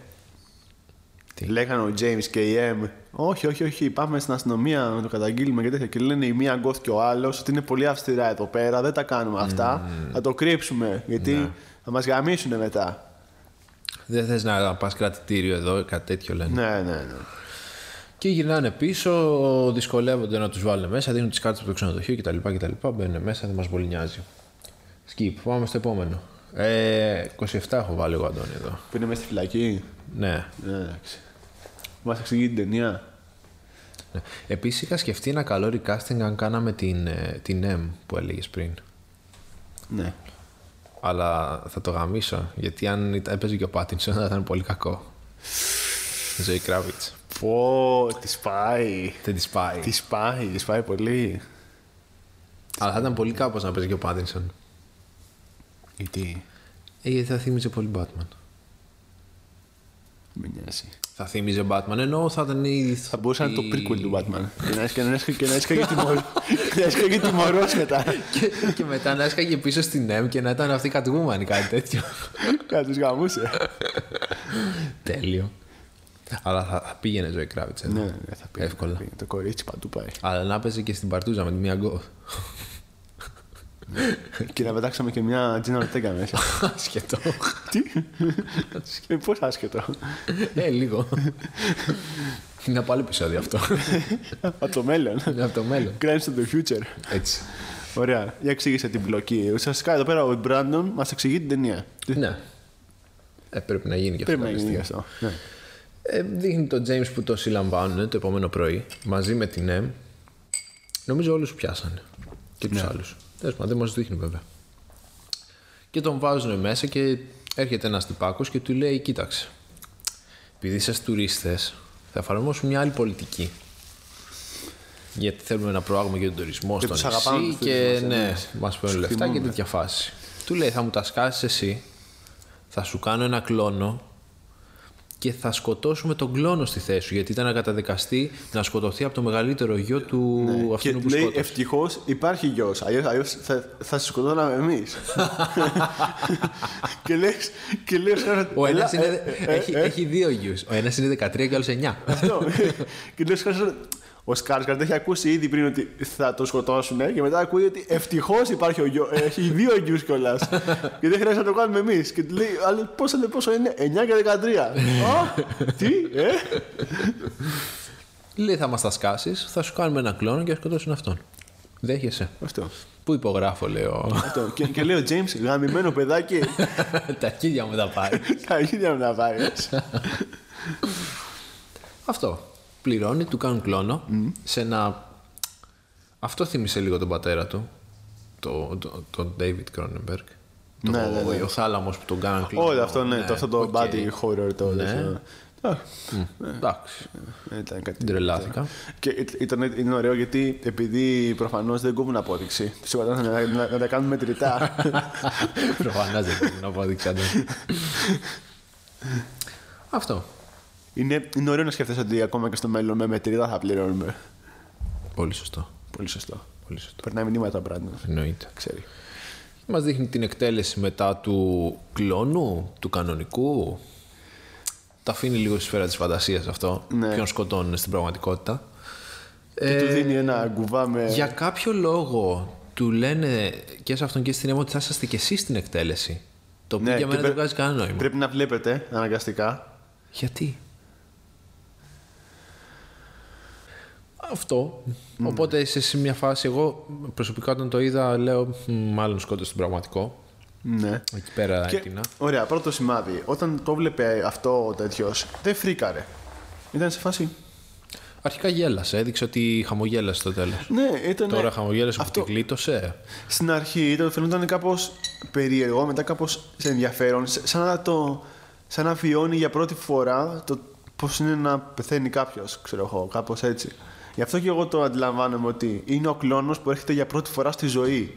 Τι;
Λέγανε ο James και η M. Όχι, όχι, όχι. Πάμε στην αστυνομία να το καταγγείλουμε και τέτοια. Και λένε η μία γκοθ και ο άλλος ότι είναι πολύ αυστηρά εδώ πέρα. Δεν τα κάνουμε αυτά. Θα το κρύψουμε. Γιατί θα μας γαμίσουν μετά.
Δεν θες να πας κρατητήριο εδώ, κάτι τέτοιο λένε.
Ναι, ναι, ναι.
Και γυρνάνε πίσω, δυσκολεύονται να τους βάλουν μέσα, δίνουν τις κάρτες από το ξενοδοχείο κτλ. κτλ. Μπαίνουν μέσα, δεν μας πολύ νοιάζει. Skip, πάμε στο επόμενο. Ε, 27 έχω βάλει εγώ, Αντώνη, εδώ.
Που είναι μέσα στη φυλακή;
Ναι.
Ναι, εντάξει. Μας εξηγεί την ταινία.
ναι. Επίσης είχα σκεφτεί ένα καλό recasting αν κάναμε την, ε, την M που έλεγες πριν.
Ναι.
Αλλά θα το γαμίσω, γιατί αν ήταν- έπαιζε και ο Πάτινσον θα ήταν πολύ κακό. Ζωή Κράβιτς.
Πω, τη πάει.
Δεν τη πάει.
Τη πάει, τη πάει πολύ.
Αλλά θα ήταν πολύ κάπως να παίζει και ο Πάτινσον.
Γιατί;
Ε, γιατί θα θύμιζε πολύ Batman.
Με νοιάζει.
Θα θύμιζε Batman, ενώ θα ήταν η.
Θα μπορούσε να είναι το prequel του Batman. και να έσκαγε- και να έσκαγε- και να έσκαγε τιμωρ- και να έσκαγε τιμωρός μετά.
και, και μετά να έσκαγε πίσω στην M και να ήταν αυτή η Catwoman ή κάτι τέτοιο.
Κάτι τους γαμούσε.
Τέλειο. Αλλά θα, θα πήγαινε ζωή Κράβιτ.
Ναι, ναι, θα πει.
Εύκολα.
Το κορίτσι παντού πάει.
Αλλά να παίζει και στην παρτούζα με τη μία γκο.
και να πετάξαμε και μια Τζίνα Ορτέγκα μέσα.
Σχετό.
Τι; ε, πώς άσχετο.
ε, λίγο. Είναι από άλλο επεισόδιο αυτό.
Από το μέλλον.
Είναι από το μέλλον.
Crimes of the future.
Έτσι.
Ωραία. Για εξήγησε την μπλοκή. Ουσιαστικά εδώ πέρα ο Μπράντον μας εξηγεί την ταινία.
ναι. Ε, πρέπει να γίνει και αυτό.
Πρέπει να
κάποια
γίνει
στιγμή.
αυτό. Ναι.
Ε, δείχνει τον James που το συλλαμβάνουν το επόμενο πρωί μαζί με την M. Νομίζω όλους πιάσανε. Και τους άλλους. Τέλος πάντων, δεν μας δείχνει βέβαια. Και τον βάζουν μέσα και έρχεται ένας τυπάκος και του λέει κοίταξε. Επειδή είσαστε τουρίστες θα εφαρμόσουμε μια άλλη πολιτική. Γιατί θέλουμε να προάγουμε και τον τουρισμό
Και
στο
τους αγαπάμε
νησί
τους
και
τουρίστες,
ναι,
ναι.
μας παίρνουν λεφτά και
τιμούμε.
τέτοια φάση. Του λέει, θα μου τα σκάσεις εσύ, θα σου κάνω ένα κλόνο και θα σκοτώσουμε τον κλόνο στη θέση σου. Γιατί ήταν να καταδικαστεί να σκοτωθεί από το μεγαλύτερο γιο του
Ναι. Και
αυτού που
λέει
σκότωσε.
ευτυχώς υπάρχει γιος. Αλλιώς θα, θα σε σκοτώναμε εμείς. και λέει. Και λέει
Ο ένας
«Έλα,
είναι,
ε, ε,
έχει,
ε,
έχει δύο γιους. Ο ένας είναι 13 και ο άλλος 9.
Αυτό. και λέει «Σκάσε, ο Σκάρσκαρτ έχει ακούσει ήδη πριν ότι θα το σκοτώσουν και μετά ακούει ότι ευτυχώς υπάρχει ο γιο. Έχει δύο γιους κιόλας. και δεν χρειάζεται να το κάνουμε εμείς. Και του λέει, αλλά πόσο, λέει, πόσο είναι, 9 και 13. Α, τι, ε;
λέει, θα μας τα σκάσεις, θα σου κάνουμε ένα κλώνο και θα σκοτώσουν αυτόν. Δέχεσαι.
Αυτό.
Πού υπογράφω, λέω.
Αυτό. και, και λέει ο James, γαμημένο παιδάκι,
τα χίλια μου τα πάρει.
τα ίδια μου να πάρει.
Αυτό. Πληρώνει, του κάνουν κλώνο σε ένα. Αυτό θύμισε λίγο τον πατέρα του, το- το- τον David Cronenberg. Το,
Ναι, ναι, ναι.
Ο θάλαμος που τον κάναν κλώνο.
Όχι, αυτό ναι, το, αυτό το
οκ.
body horror το.
Ναι.
τέτοιο. Α,
Εντάξει,
δεν ήταν κάτι.
δεν τρελάθηκα.
Και it- ήταν, είναι ωραίο γιατί επειδή προφανώς δεν κόβουν απόδειξη, του είπα να, να, να, να τα κάνουμε μετρητά.
Προφανώς δεν πρέπει να απόδειξε Αντώνη. Αυτό.
Είναι, είναι ωραίο να σκέφτεσαι ότι ακόμα και στο μέλλον με μετρητά θα πληρώνουμε.
Πολύ σωστό.
Πολύ σωστό.
Πολύ σωστό.
Περνάει μηνύματα πράγμα.
Εννοείται.
Ξέρει.
Μας δείχνει την εκτέλεση μετά του κλόνου, του κανονικού. Τα αφήνει λίγο στη σφαίρα της φαντασίας αυτό.
Ναι.
Ποιον σκοτώνουν στην πραγματικότητα.
Και του δίνει ένα κουβά με.
Ε, Για κάποιο λόγο του λένε και σε αυτόν και στην αίμα ότι θα είσαστε και εσείς στην εκτέλεση. Το οποίο
Ναι,
για
και
μένα δεν
πρέ-
βγάζει κανένα νόημα.
Πρέπει να βλέπετε αναγκαστικά.
Γιατί; Αυτό. Οπότε είσαι σε μια φάση, εγώ προσωπικά όταν το είδα, λέω «Μ, μάλλον σκότωσε τον πραγματικό.
Ναι.
Εκεί πέρα
Και,
έτεινα.
ωραία, πρώτο σημάδι. Όταν το βλέπε αυτό ο τέτοιος, δεν φρίκαρε. Ήταν σε φάση.
Αρχικά γέλασε, έδειξε ότι χαμογέλασε στο τέλος.
Ναι, ήταν.
Τώρα χαμογέλασε
αυτό-
που τη γλίτωσε.
Στην αρχή ήταν, φαινόταν κάπως περίεργο, μετά κάπως ενδιαφέρον, σ- σαν να το. σαν να βιώνει για πρώτη φορά το πώς είναι να πεθαίνει κάποιος, ξέρω εγώ, κάπως έτσι. Γι' αυτό και εγώ το αντιλαμβάνομαι ότι είναι ο κλόνος που έρχεται για πρώτη φορά στη ζωή.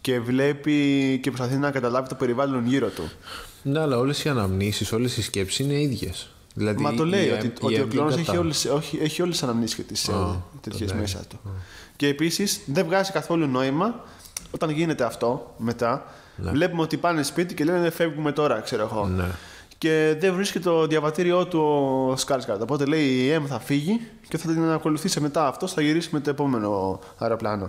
Και βλέπει και προσπαθεί να καταλάβει το περιβάλλον γύρω του.
Ναι, αλλά όλες οι αναμνήσεις, όλες οι σκέψεις είναι ίδιες. Δηλαδή,
Μα το λέει
η-
ότι,
η
ότι ο
Evelyn
κλόνος έχει
κατά-
όλες, όχι, έχει όλες τις αναμνήσεις και τις ε, τέτοιες
λέει.
μέσα του. Και επίσης δεν βγάζει καθόλου νόημα όταν γίνεται αυτό μετά. Βλέπουμε ότι πάνε σπίτι και λένε φεύγουμε τώρα, ξέρω εγώ.
Ναι.
Και δεν βρίσκει το διαβατήριό του ο Σκάρσκαρτ. Οπότε λέει η ΕΜ θα φύγει και θα την ακολουθήσει μετά αυτός, θα γυρίσει με το επόμενο αεροπλάνο.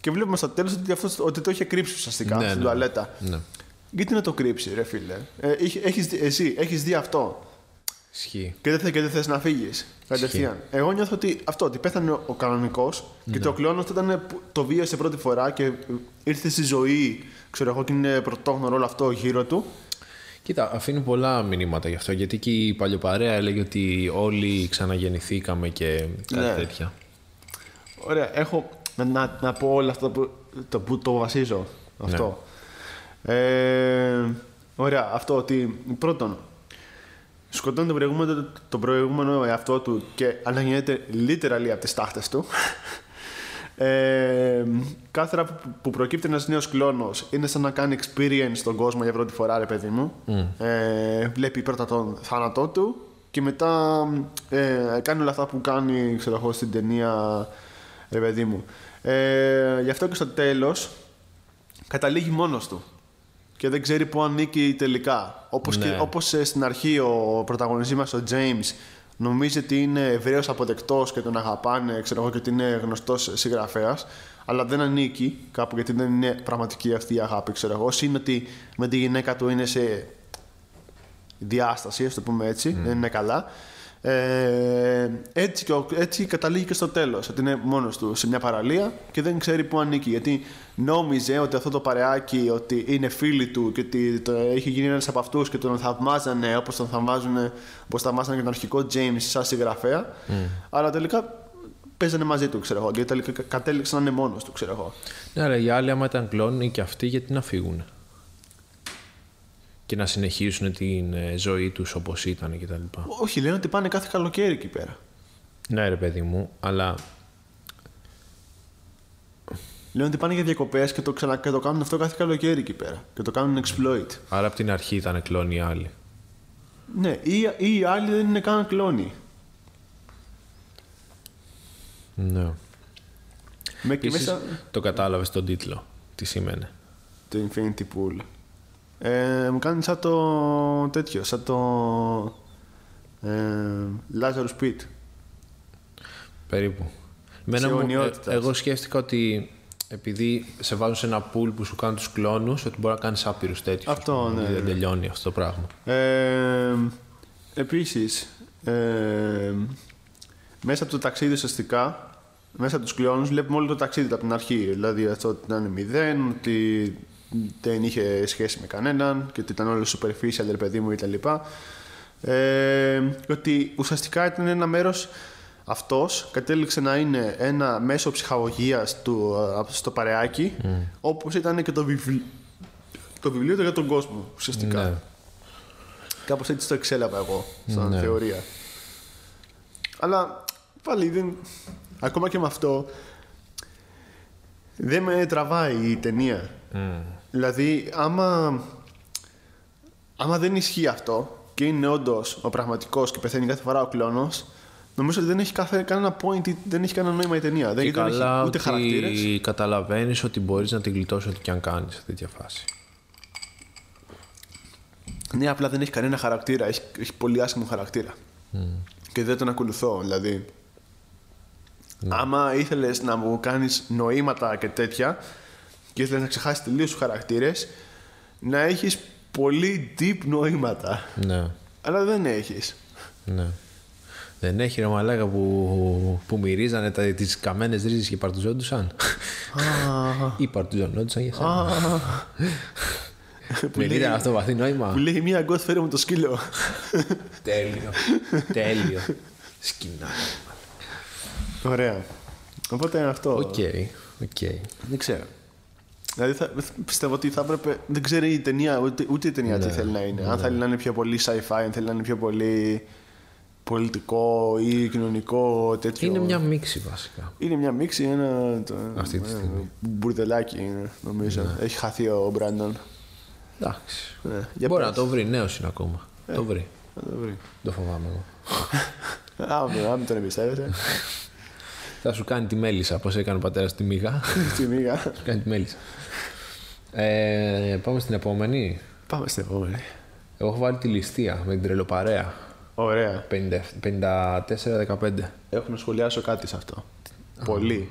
Και βλέπουμε στο τέλος ότι, αυτός- ότι το είχε κρύψει ουσιαστικά
Ναι,
στην
ναι.
τουαλέτα.
Ναι.
Γιατί να το κρύψει, ρε φίλε; Ε, είχε- έχεις δει- εσύ έχεις δει αυτό;
Ισχύει.
Και δεν, θε, και δεν θες να φύγεις. Κατευθείαν. Εγώ νιώθω ότι αυτό, ότι πέθανε ο, ο κανονικός και το κλόνος ήταν που το βίωσε πρώτη φορά και ήρθε στη ζωή, ξέρω εγώ, και είναι πρωτόγνωρο όλο αυτό γύρω του.
Κοίτα, αφήνει πολλά μηνύματα γι' αυτό. Γιατί και η παλιοπαρέα έλεγε ότι όλοι ξαναγεννηθήκαμε και κάτι
Ναι.
τέτοια.
Ωραία, έχω να, να, να πω όλα αυτά που το, που το βασίζω. Αυτό. Ε, ωραία, αυτό ότι πρώτον, σκοτώνει τον προηγούμενο, τον προηγούμενο εαυτό του και αναγεννιέται literally από τις τάχτες του. Ε, κάθε φορά που, που προκύπτει ένας νέος κλόνος είναι σαν να κάνει experience στον κόσμο για πρώτη φορά, ρε παιδί μου. Ε, βλέπει πρώτα τον θάνατό του και μετά ε, κάνει όλα αυτά που κάνει, ξέρω εγώ, στην ταινία, ρε παιδί μου. Ε, γι' αυτό και στο τέλος καταλήγει μόνος του και δεν ξέρει πού ανήκει τελικά. Όπως,
Ναι.
και, όπως ε, στην αρχή ο πρωταγωνιστής μας, ο James, νομίζει ότι είναι ευρέως αποδεκτός και τον αγαπάνε, ξέρω εγώ, και ότι είναι γνωστός συγγραφέας, αλλά δεν ανήκει κάπου γιατί δεν είναι πραγματική αυτή η αγάπη, ξέρω εγώ. Όσοι είναι ότι με τη γυναίκα του είναι σε διάσταση, ας το πούμε έτσι, δεν είναι καλά. Ε, έτσι, και ο- έτσι καταλήγει και στο τέλος, ότι είναι μόνος του σε μια παραλία και δεν ξέρει πού ανήκει. Γιατί νόμιζε ότι αυτό το παρεάκι ότι είναι φίλοι του και ότι το, έχει γίνει ένας από αυτούς και τον θαυμάζανε όπως τον θαυμάζουν, όπως θαυμάζανε και τον αρχικό James σαν συγγραφέα. Αλλά τελικά παίζανε μαζί του, ξέρω εγώ. Και τελικά κα- κατέληξε να είναι μόνος του, ξέρω εγώ.
Ναι, αλλά οι άλλοι, άμα ήταν κλόνοι και αυτοί, γιατί να φύγουν. Και να συνεχίσουν την ε, ζωή τους όπως ήταν κτλ.
Όχι, λένε ότι πάνε κάθε καλοκαίρι εκεί πέρα.
Ναι, ρε παιδί μου, αλλά
Λένε ότι πάνε για διακοπές και, το ξανα... και το κάνουν αυτό κάθε καλοκαίρι εκεί πέρα. Και το κάνουν exploit.
άρα από την αρχή ήταν κλόνοι οι άλλοι.
Ναι, ή, ή οι άλλοι δεν είναι καν κλόνοι.
Ναι.
Με και
Επίσης,
μέσα
το κατάλαβες τον τίτλο. Τι σήμαινε.
το Infinity Pool. Ε, μου κάνει σαν το τέτοιο, σαν το ε, Lazarus Pit.
Περίπου. Εμένα
Της
μου-
αιωνιότητας.
ε, εγώ σκέφτηκα ότι επειδή σε βάζουν σε ένα πουλ που σου κάνουν τους κλόνους ότι μπορεί να κάνεις άπειρους τέτοιους.
Αυτό,
ας πούμε,
ναι,
Δεν
ναι.
τελειώνει αυτό το πράγμα.
Ε, επίσης, ε, μέσα από το ταξίδι ουσιαστικά, μέσα από τους κλειώνους βλέπουμε όλο το ταξίδι από την αρχή. Δηλαδή αυτό ότι ήταν μηδέν, ότι δεν είχε σχέση με κανέναν και ότι ήταν όλο superficial, ρε παιδί μου κτλ. Ε, και ότι ουσιαστικά ήταν ένα μέρος αυτός κατέληξε να είναι ένα μέσο ψυχαγωγίας του, ε, στο παρεάκι όπως ήταν και το βιβλίο το βιβλίο του για τον κόσμο ουσιαστικά.
Ναι.
Κάπως έτσι το εξέλαβα εγώ, σαν
Ναι.
θεωρία. Αλλά πάλι δεν... Ακόμα και με αυτό δεν με τραβάει η ταινία. Δηλαδή, άμα, άμα δεν ισχύει αυτό και είναι όντως ο πραγματικός και πεθαίνει κάθε φορά ο κλόνος, νομίζω ότι δεν έχει κάθε, κανένα point, ή δεν έχει κανένα νόημα η ταινία. δεν,
Και
δεν
καλά
έχει ούτε
ότι
χαρακτήρες.
καταλαβαίνεις ότι μπορείς να την γλιτώσεις ό,τι και αν κάνεις σε τέτοια φάση.
Ναι, απλά δεν έχει κανένα χαρακτήρα. Έχει, έχει πολύ άσχημο χαρακτήρα. Και δεν τον ακολουθώ. Δηλαδή, άμα ήθελες να μου κάνεις νοήματα και τέτοια και ήθελε να ξεχάσεις τελείως τους χαρακτήρες, να έχεις πολύ deep νοήματα.
Ναι,
Αλλά δεν έχεις.
ναι. Δεν έχει ρε μαλάκα που, που μυρίζανε τα, τις καμένες ρίζες και παρτουζόντουσαν. Ή παρτουζωνόντουσαν για σένα. Δεν ήταν αυτό βαθύ νόημα.
Που λέει μία goth φέρε μου το σκύλο.
Τέλειο. Τέλειο. Σκηνά.
Ωραία. Οπότε αυτό.
Οκ. Οκ.
Δεν ξέρω. Δηλαδή θα, πιστεύω ότι θα έπρεπε. Δεν ξέρει η ταινία, ούτε, ούτε η ταινία
Ναι.
τι θέλει να είναι. Αν θέλει να είναι πιο πολύ sci-fi, αν θέλει να είναι πιο πολύ πολιτικό ή κοινωνικό τέτοιο.
Είναι μια μίξη βασικά.
Είναι μια μίξη, ένα. Το,
Αυτή τη
ένα
στιγμή.
Μπουρδελάκι είναι, νομίζω. Έχει χαθεί ο Brandon.
Εντάξει.
Ναι, για
Μπορεί
πες.
να το βρει, νέος είναι ακόμα. Το βρει.
Θα το βρει.
Το φοβάμαι εγώ.
Α, αν τον εμπιστεύεσαι.
Θα σου κάνει τη μέλισσα, πώς έκανε ο πατέρας τη μίγα.
Στη μίγα.
σου κάνει τη μέλισσα. Ε, πάμε στην επόμενη.
Πάμε στην επόμενη.
Εγώ έχω βάλει τη ληστεία με την τρελοπαρέα.
Ωραία.
54-15.
Έχω να σχολιάσω κάτι σε αυτό. Πολύ.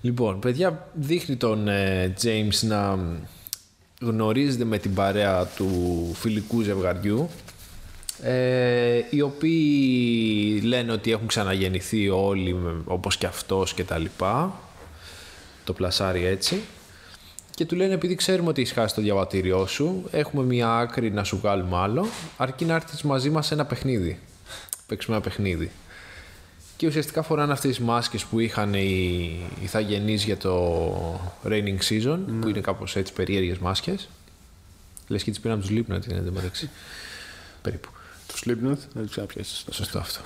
Λοιπόν, παιδιά, δείχνει τον ε, James να γνωρίζεται με την παρέα του φιλικού ζευγαριού ε, οι οποίοι λένε ότι έχουν ξαναγεννηθεί όλοι με- όπως και αυτός και τα λοιπά το πλασάρει έτσι και του λένε επειδή ξέρουμε ότι έχεις χάσει το διαβατήριό σου έχουμε μια άκρη να σου βγάλουμε άλλο αρκεί να έρθεις μαζί μας σε ένα παιχνίδι παίξουμε ένα παιχνίδι και ουσιαστικά φοράνε αυτές τις μάσκες που είχαν οι ηθαγενείς για το raining season, που είναι κάπως έτσι περίεργες μάσκες. Λες και τις πήραν από τους Slipknot, είναι εντωμεταξύ. Περίπου.
Το Slipknot, δεν το ξαναπιάσεις.
Σωστό αυτό.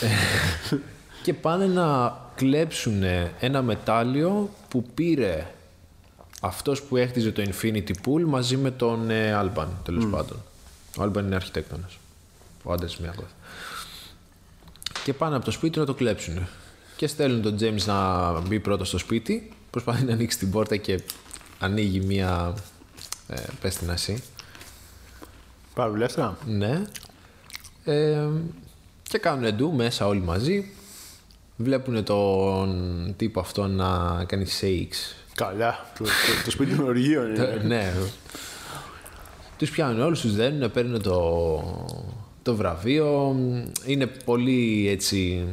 Ε, και πάνε να κλέψουν ένα μετάλλιο που πήρε αυτός που έχτιζε το Infinity Pool μαζί με τον ε, Alban, τέλος πάντων. Ο Alban είναι αρχιτέκτονας. Ο άντρας μια κόθη. Και πάνε από το σπίτι να το κλέψουν. Και στέλνουν τον James να μπει πρώτος στο σπίτι. Προσπαθεί να ανοίξει την πόρτα και ανοίγει μία. Ε, πες την εσύ.
Παρουλεύτρα.
Ναι. Ε, και κάνουν εντού μέσα όλοι μαζί. Βλέπουν τον τύπο αυτό να κάνει shakes.
Καλά. Το, το, το σπίτι των οργείων είναι.
ναι. Τους πιάνουν όλους, τους δένουν, παίρνουν το, το βραβείο. Είναι πολύ έτσι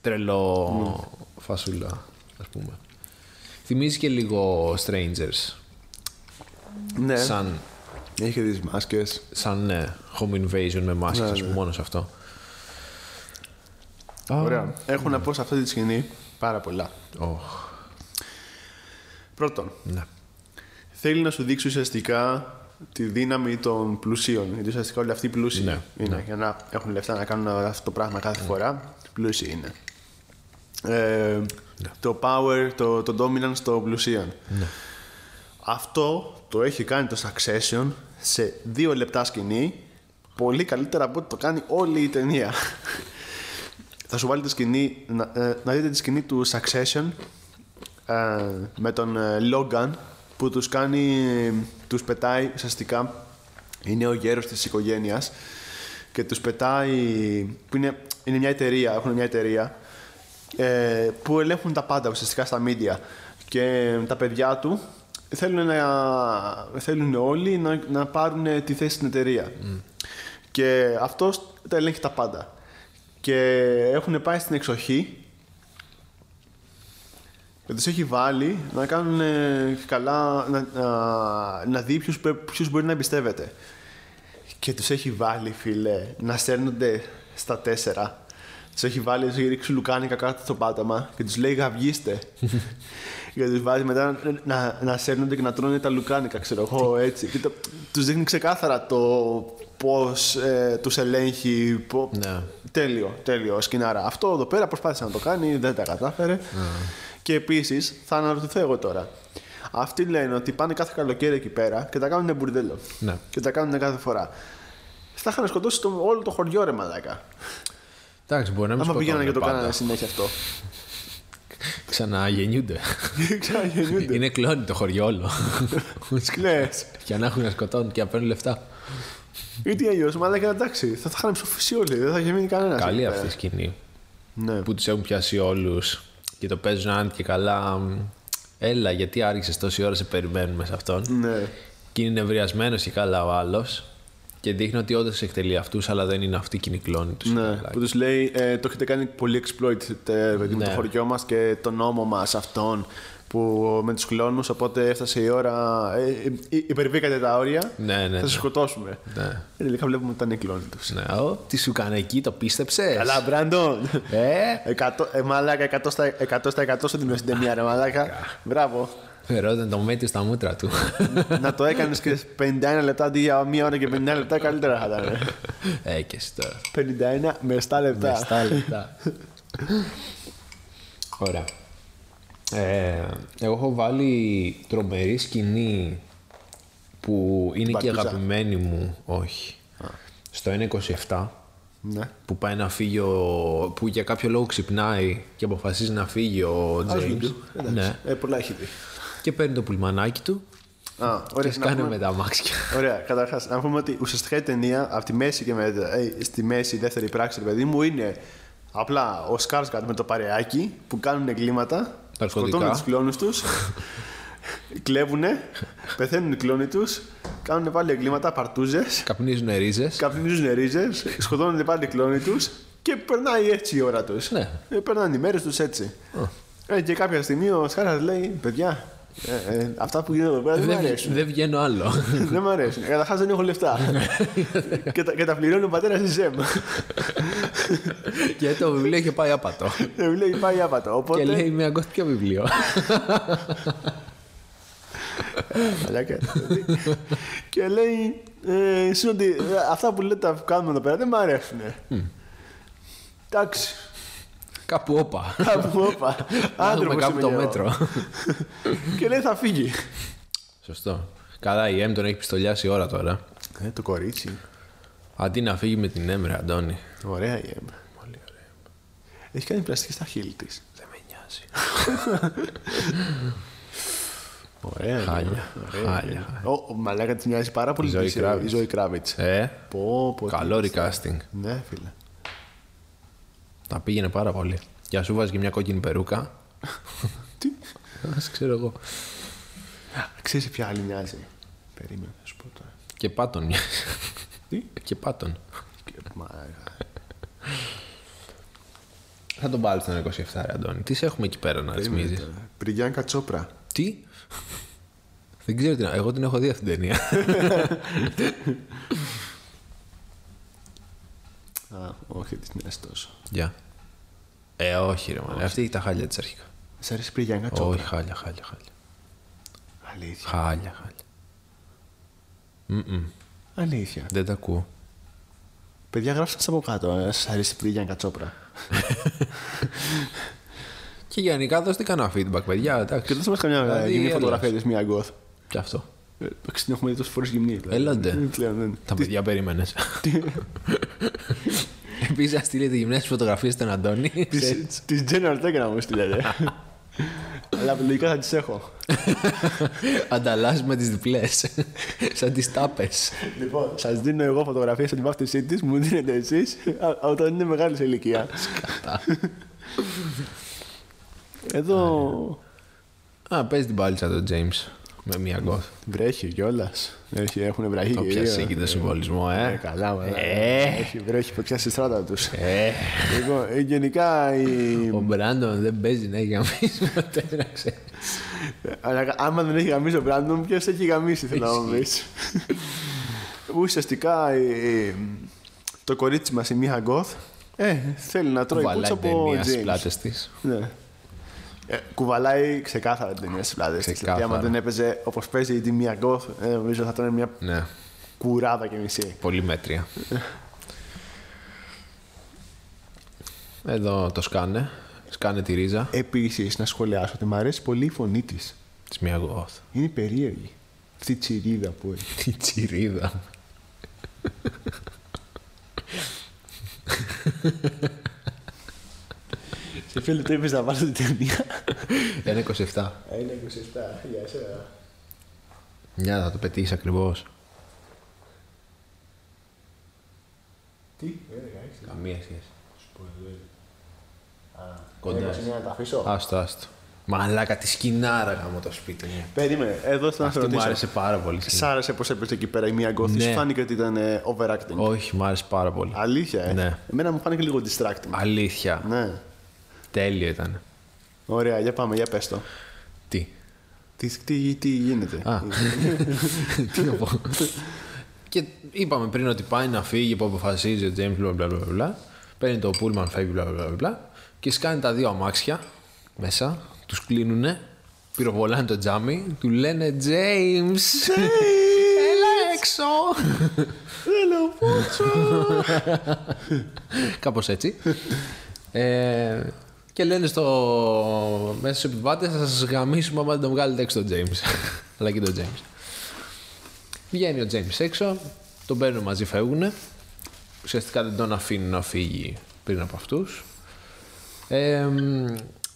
τρελό φασούλα, ας πούμε. Θυμίζει και λίγο Strangers.
Ναι.
Σαν,
Έχει και τις μάσκες.
σαν ναι, home invasion με μάσκες,
Ναι,
ας πούμε,
ναι.
μόνο σε αυτό.
Ωραία. Έχω να πω σε αυτή τη σκηνή πάρα πολλά.
Οχ,
Πρώτον,
ναι.
θέλει να σου δείξει ουσιαστικά τη δύναμη των πλουσίων. Γιατί ουσιαστικά όλοι αυτοί οι πλούσιοι
Ναι,
είναι. Για να έχουν λεφτά να κάνουν αυτό το πράγμα κάθε φορά, πλούσιοι είναι. Ε, Το power, το, το dominance των πλουσίων. Αυτό το έχει κάνει το Succession σε δύο λεπτά σκηνή πολύ καλύτερα από ό,τι το κάνει όλη η ταινία. Θα σου βάλει τη σκηνή, να, ε, να δείτε τη σκηνή του Succession ε, με τον ε, Logan που τους κάνει, τους πετάει ουσιαστικά είναι ο γέρος της οικογένειας και τους πετάει που είναι, είναι μια εταιρεία, έχουν μια εταιρεία ε, που ελέγχουν τα πάντα ουσιαστικά στα media και τα παιδιά του θέλουν, να, θέλουν όλοι να, να πάρουν τη θέση στην εταιρεία. Και αυτός τα ελέγχει τα πάντα. Και έχουν πάει στην εξοχή και τους έχει βάλει να κάνουν ε, καλά, να, να, να δει ποιους, πε- ποιους μπορεί να εμπιστεύεται. Και τους έχει βάλει, φίλε, να στέλνονται στα τέσσερα. Τους έχει βάλει, τους έχει ρίξει λουκάνικα κάτω στο πάτωμα και τους λέει γαυγίστε. και τους βάζει μετά να, να, να σέρνονται και να τρώνε τα λουκάνικα, ξέρω εγώ, έτσι. Και το, τους δείχνει ξεκάθαρα το πώς ε, τους ελέγχει, πο-
Ναι.
Τέλειο, τέλειο, σκηνάρα. Αυτό εδώ πέρα προσπάθησε να το κάνει, δεν τα κατάφερε. Και επίσης, θα αναρωτηθώ εγώ τώρα. Αυτοί λένε ότι πάνε κάθε καλοκαίρι εκεί πέρα και τα κάνουν μπουρδέλο.
Ναι.
Και τα κάνουν κάθε φορά. Θα είχαν σκοτώσει το, όλο το χωριό ρε μαλάκα.
Εντάξει, μπορεί να μην
Άμα πήγαιναν και το
σκοτώνουν
κάνανε
πάντα.
συνέχεια αυτό.
Ξαναγεννιούνται.
Ξαναγεννιούνται.
Είναι κλόνι το χωριό όλο.
Λες.
Για να έχουν να σκοτώνουν και να παίρνουν λεφτά.
Ή τι αλλιώς, μαλάκα εντάξει. Θα τα είχαν ψοφήσει όλοι, δεν θα είχε μείνει κανένας.
Καλή αυτή η σκηνή.
Ναι.
Που τους έχουν πιάσει όλους και το παίζουν αν και καλά. μ, Έλα, γιατί άρχισες τόση ώρα σε περιμένουμε σε αυτόν.
ναι.
Και είναι νευριασμένος και καλά ο άλλος. Και δείχνει ότι όντως εκτελεί αυτούς, αλλά δεν είναι αυτή και είναι η κλόνη τους.
Ναι, που τους λέει ε, το έχετε κάνει πολύ exploit ε, παιδί μου,
Ναι.
το χωριό μας και τον νόμο μας αυτόν που με τους κλόνου. Οπότε έφτασε η ώρα. Ε, ε, υπερβήκατε τα όρια.
Ναι, ναι,
θα σας
ναι.
σκοτώσουμε.
Ναι.
Ε, τελικά βλέπουμε ότι ήταν οι κλόνοι τους.
Ναι, ο, τι σου έκανε εκεί, το πίστεψες;
Καλά, Μπράντον!
Ε,
Εκατό- ε, μαλάκα, 100 στα 100 στα 100 στο δίνω στην ταινία, ρε μαλάκα. Μπράβο.
Ρώτανε το μέτιο στα μούτρα του.
να το έκανες και 51 λεπτά αντί για μία ώρα και 59 λεπτά, καλύτερα θα ήταν.
ε, και εσύ τώρα.
51 με 7 λεπτά.
Με 7 λεπτά. Ωραία. Ε, εγώ έχω βάλει τρομερή σκηνή που είναι και
Μπαρτούζα.
αγαπημένη μου. Όχι. Στο 1.27
Ναι.
που πάει να φύγει ο... που για κάποιο λόγο ξυπνάει και αποφασίζει να φύγει ο
Ας
James.
βιντεο. Εντάξει.
Ναι.
Ε, πολλά έχει δει.
Και παίρνει το πουλμανάκι του
Α,
και
ωραία, να
σκάνε
πούμε-
με τα αμάξια.
Ωραία, καταρχάς, να πούμε ότι ουσιαστικά η ταινία από τη μέση και μετά, ε, στη μέση, η δεύτερη πράξη, ρε παιδί μου, είναι απλά ο Σκάρσκατ με το παρεάκι που κάνουν εγκλήματα,
Ναρκωτικά.
Σκοτώνουν τους κλόνους τους, κλέβουνε, πεθαίνουν οι κλόνοι τους, κάνουν πάλι εγκλήματα, παρτούζες,
Καπνίζουν ρίζες.
καπνίζουν ρίζες, σκοτώνουν πάλι οι κλόνοι τους και περνάει έτσι η ώρα τους.
Ναι.
Ε, περνάνε οι μέρες τους έτσι. Ε, και κάποια στιγμή ο Σκάρσκατ λέει: Παιδιά, ε, ε, αυτά που γίνονται εδώ πέρα δεν μου
Δεν,
αρέσουν.
δεν βγαίνω άλλο.
Δεν μ' αρέσουν. Καταρχάς δεν έχω λεφτά. και, τα, και τα πληρώνει ο πατέρας της ΖΕΜ.
και το βιβλίο είχε πάει άπατο.
Ε, Μου λέει πάει άπατο. Οπότε.
και λέει με ακούστηκε ποιο βιβλίο.
Μαλάκα, δηλαδή. και λέει. Ε, εσύ ότι ε, αυτά που λέτε που κάνουμε εδώ πέρα δεν μ' αρέσουν. Εντάξει.
Κάπου όπα.
Κάπου όπα.
Να δούμε
Άνθρωπος
κάπου
είμαι
το
εγώ.
μέτρο.
Και λέει θα φύγει.
Σωστό. Καλά, η M τον έχει πιστολιάσει η ώρα τώρα.
Ε, το κορίτσι.
Αντί να φύγει με την Έμρε, Αντώνη.
Ωραία η Εμ. Πολύ ωραία. Έχει κάνει πλαστική στα χείλη της.
Δεν με νοιάζει.
Ωραία. η Εμ.
Χάλια.
Ωραία.
Χάλια.
Ο, ο μαλάκα της μοιάζει πάρα πολύ
Η Ζωή
της, ε,
Κράβιτς.
η Ζωή Κράβιτς.
Ε,
Πω, πω,
καλό
τι-
recasting.
Ναι, φίλε.
Τα πήγαινε πάρα πολύ. Για σου βάζει και μια κόκκινη περούκα.
Τι;
Ας ξέρω εγώ.
Ξέρεις ποια άλλη μοιάζει. Περίμενε, να σου πω τώρα.
Και πάτον μοιάζει.
Τι;
Και πάτον.
Και- Μα,
Θα τον βάλει στον 27, ρε Αντώνη. Τις σε έχουμε εκεί πέρα να
περίμενε
ρυθμίζεις.
τώρα. Πριγιάνκα Τσόπρα.
Τι; Δεν ξέρω τι να. Εγώ την έχω δει αυτή την ταινία.
Α, όχι, τη μοιάζει τόσο.
Γεια. Ε, όχι, ρε μάνα. Αυτή έχει τα χάλια της αρχικά.
Σ' αρέσει Πριγιάνκα Τσόπρα.
Όχι, χάλια, χάλια, χάλια.
Αλήθεια.
Χάλια, χάλια.
Αλήθεια.
Δεν τα ακούω.
Παιδιά, γράψτε από κάτω. Ε, Σας αρέσει η Γιάννη Κατσόπρα.
Και γενικά δώστε κανένα feedback, παιδιά. Εντάξει.
Και δώστε μας καμιά
Δηλαδή,
γυμνή
έλα.
φωτογραφία της μία γκοθ.
Και αυτό.
Ε, Εντάξει, την έχουμε δει τόσες φορές γυμνή. δηλαδή.
Έλαντε.
Ε, Πλέον δεν.
Τα παιδιά περίμενες. Επίσης, να στείλετε γυμνές φωτογραφίες στον Αντώνη.
Τη General Tech να μου στείλετε. Αλλά λογικά θα τις έχω.
Ανταλλάσσουμε τις διπλές. Σαν τις τάπες.
Λοιπόν, σας δίνω εγώ φωτογραφίες από την βάφτισή της, μου δίνετε εσείς όταν είναι μεγάλη σε ηλικία. Εδώ
Α, παίζει την πάλιτσα τον James. Με μία γκοθ.
βρέχει κιόλας. Έχουν βραχεί
Το
και οι
πιάσει
δύο.
εκεί το συμβολισμό,
Ε,
ε.
καλά, μα.
Ε.
Έχει βρέχει φωτιά στη στράτα τους.
Ε,
Λοιπόν, ε, γενικά η.
ο Μπράντον δεν παίζει να έχει γαμίσει ποτέ, να ξέρεις.
Αλλά άμα δεν έχει γαμίσει ο Μπράντον, ποιος έχει γαμίσει, θέλω να μου πεις. Ουσιαστικά η- το κορίτσι μας, η Μίχα Γκοθ, ε, θέλει να τρώει κούτσα
Βαλάει
από
ταινία στι
James.
πλάτες της.
Ναι. Ε, κουβαλάει ξεκάθαρα την ταινία στι πλάτε τη.
Ξεκάθαρα.
Δηλαδή, άμα δεν έπαιζε όπως παίζει η Μίχα Γκοθ, ε, νομίζω θα ήταν μια
Ναι,
κουράδα και μισή.
πολύ μέτρια. Εδώ το σκάνε. Σκάνε τη ρίζα
Επίσης, να σχολιάσω ότι μου αρέσει πολύ η φωνή της.
της μία γκοθ.
Είναι περίεργη. Αυτή η τσιρίδα που έχει.
Τι τσιρίδα.
Σε φίλε, το είπες να βάλω την ταινία.
Ένα 27.
Είναι 27, για εσένα.
Μια θα το πετύχεις ακριβώς.
Τι, ε, 16.
Καμία σχέση.
Κοντά.
Κοντά.
να τα αφήσω.
Άστο, άστο. Μαλάκα τη σκηνάρα γάμο το σπίτι μου.
Περίμενε, εδώ θέλω να σε
Αυτή μου
ρωτήσω.
άρεσε πάρα πολύ.
Σ' άρεσε πώ έπαιζε εκεί πέρα η μία γκοθ,
Ναι.
σου φάνηκε ότι ήταν ε, overacting.
Όχι, μου άρεσε πάρα πολύ.
Αλήθεια, ε;
Ναι.
Εμένα μου φάνηκε λίγο distracting.
Αλήθεια.
Ναι.
Τέλειο ήταν.
Ωραία, για πάμε, για πες το.
Τι;
Τι, τι, τι γίνεται;
Α. Τι να πω. Και είπαμε πριν ότι πάει να φύγει που αποφασίζει ο James μπλα μπλα μπλα μπλα. Παίρνει το πούλμαν, φεύγει μπλα μπλα μπλα, μπλα. Και σκάνει τα δύο αμάξια μέσα, τους κλείνουνε, πυροβολάνε το τζάμι, του λένε James! Έλα έξω!
Έλα, πότσο.
Κάπως έτσι. ε, και λένε στο... μέσα στους επιβάτες θα σας γαμίσουμε άμα δεν τον βγάλετε έξω τον James. Αλλά και τον James. Βγαίνει ο James έξω, τον παίρνουν μαζί, φεύγουν. Ουσιαστικά δεν τον αφήνουν να φύγει πριν από αυτούς. Ε,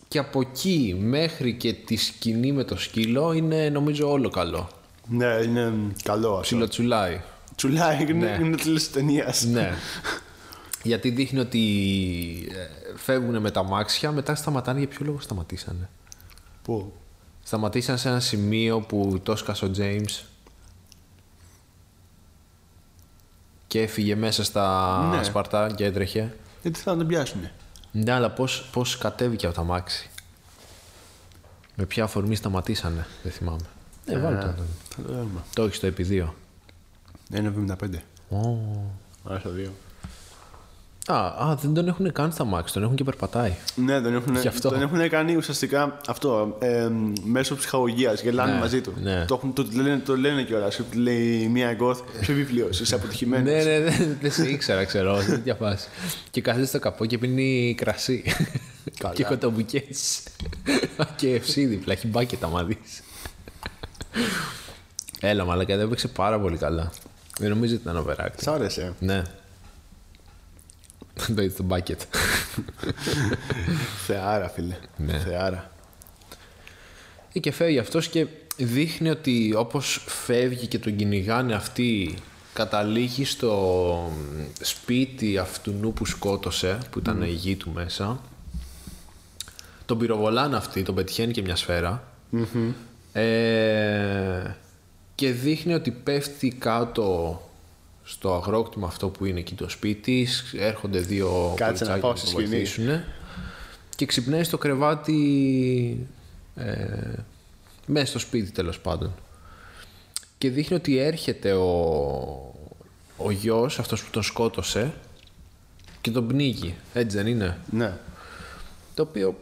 και από εκεί μέχρι και τη σκηνή με το σκύλο είναι νομίζω όλο καλό.
ναι, είναι καλό αυτό.
Ψιλοτσουλάει.
Τσουλάει, είναι, είναι τέλος ταινίας.
Ναι. Γιατί δείχνει ότι ε, φεύγουν με τα μάξια, μετά σταματάνε. Για ποιο λόγο σταματήσανε.
Πού;
Σταματήσαν σε ένα σημείο που το σκάσε ο James και έφυγε μέσα στα
Ναι.
σπαρτά και έτρεχε.
Γιατί θα τον πιάσουνε.
Ναι, αλλά πώς, πώς κατέβηκε από τα μάξι. Με ποια αφορμή σταματήσανε, δεν θυμάμαι. Ναι, βάλε το.
Θα το δούμε.
Το έχεις στο επί δύο.
Είναι 75.
Ω.
Άρα στο 2.
Α, α, δεν τον έχουν καν στα μάξι, τον έχουν και περπατάει.
Ναι, τον έχουν,
Γι' αυτό.
τον έχουν κάνει ουσιαστικά αυτό ε, μέσω ψυχαγωγίας. Γελάνε
Ναι,
μαζί του.
ναι.
Το, έχουν, το, λένε, το λένε κιόλας. Λέει μία γκοθ, ποιο βιβλίος, είσαι αποτυχημένος.
Ναι, ναι, ναι, δεν σε ήξερα, ξέρω. σε τέτοια φάση. Και κάθεται στο καπό και πίνει κρασί.
Καλά.
και κοτομπουκέ. και ευσύ δίπλα, έχει μπάκετ άμα δεις. Έλα, μαλάκα, δεν έπαιξε πάρα πολύ καλά. Δεν νομίζω ότι ήταν overacting.
Σ' άρεσε.
Ναι. Το είδες το μπάκετ.
Θεάρα, φίλε.
Ναι.
Θεάρα.
Ή και φεύγει αυτός και δείχνει ότι όπως φεύγει και τον κυνηγάνε αυτοί καταλήγει στο σπίτι αυτού που σκότωσε που ήταν η γη του μέσα τον πυροβολάνε αυτοί, τον πετυχαίνει και μια σφαιρα Ε, και δείχνει ότι πέφτει κάτω στο αγρόκτημα αυτό που είναι εκεί το σπίτι έρχονται δύο
Κάτσε να
κοριτσάκια
πάω
να
στη
τον
σκηνή.
βοηθήσουνε. και ξυπνάει στο κρεβάτι ε, μέσα στο σπίτι τέλος πάντων και δείχνει ότι έρχεται ο, ο γιος αυτός που τον σκότωσε και τον πνίγει έτσι δεν είναι;
Ναι.
το οποίο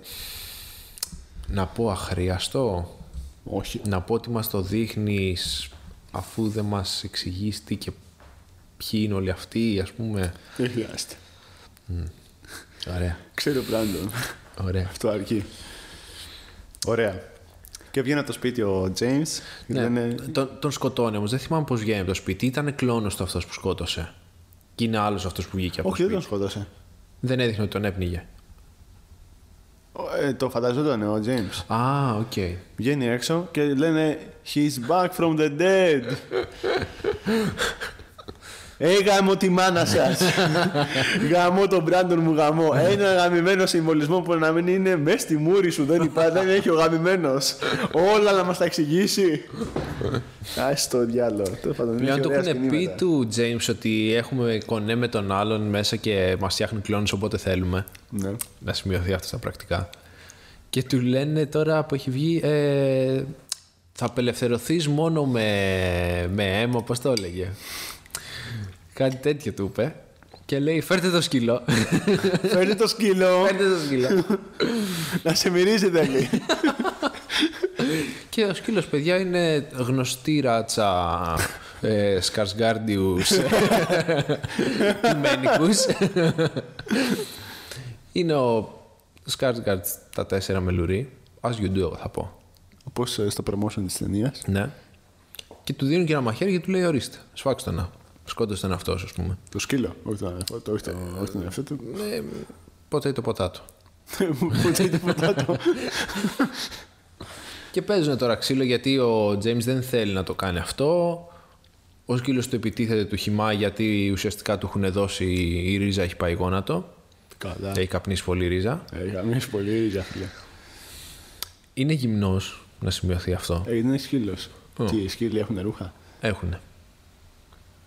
να πω αχρίαστο
Όχι.
να πω ότι μας το δείχνεις αφού δεν μας εξηγήσει τι και ποιοι είναι όλοι αυτοί, ας πούμε.
Δεν χρειάζεται.
Ωραία.
Ξέρει ο Μπράντον.
Ωραία.
Αυτό αρκεί. Ωραία. Και βγαίνει από το σπίτι ο James. και
Ναι,
λένε,
τον, τον σκοτώνει όμως. Δεν θυμάμαι πώς βγαίνει από το σπίτι. Ήταν κλόνος του αυτός που σκότωσε. Και είναι άλλος αυτός που βγήκε από
Όχι,
το
δεν
σπίτι.
τον σκότωσε.
Δεν έδειχνε ότι τον έπνιγε.
Ο- Ε, το φανταζόταν ο James.
Α, οκ.
Βγαίνει έξω και λένε He's back from the dead. Ε, γαμώ τη μάνα σας. γαμώ τον Brandon μου γαμώ. Ένα γαμημένο συμβολισμό που να μην είναι μέσα στη μούρη σου. Δεν, υπά, δεν έχει ο γαμημένος. Όλα να μας τα εξηγήσει. Α το διάλογο. Τέλος πάντων,
Πλέον
έχει
το
ωραία
έχουν πει
σκηνήματα.
του James ότι έχουμε κονέ με τον άλλον μέσα και μας φτιάχνουν κλόνους όποτε θέλουμε.
Ναι.
Να σημειωθεί αυτό στα πρακτικά. Και του λένε τώρα που έχει βγει ε, θα απελευθερωθείς μόνο με, με αίμα, πώς το έλεγε. Κάτι τέτοιο του είπε. Και λέει φέρτε το σκύλο.
Φέρνει το σκύλο
φέρτε το σκύλο.
να σε μυρίζει θέλει.
και ο σκύλος παιδιά είναι γνωστή ράτσα ε, Σκαρσγκάρντιους Μένικους. είναι ο Σκαρσγκάρντ τα τέσσερα μελουρί. As you do, εγώ θα πω.
Όπως στο promotion της ταινίας.
Ναι. Και του δίνουν και ένα μαχαίρι και του λέει: Ορίστε, σφάξτε τον να. Σκότωσε τον αυτός, ας πούμε.
Το σκύλο, όχι τον αδερφό του, όχι τον- όχι τον εαυτό του.
Ε, ποτέ το ποτάτο.
Ποτέ τίποτα το.
Και παίζουν τώρα ξύλο γιατί ο James δεν θέλει να το κάνει αυτό. Ο σκύλος του επιτίθεται του χυμά γιατί ουσιαστικά του έχουν δώσει η ρίζα έχει πάει γόνατο.
Καλά.
Έχει καπνίσει πολύ ρίζα.
Ε, γαμίς πολύ ρίζα, φίλε.
Είναι γυμνός να σημειωθεί αυτό.
Ε, είναι σκύλος. Τι, οι σκύλοι έχουν ρούχα;
Έχουνε.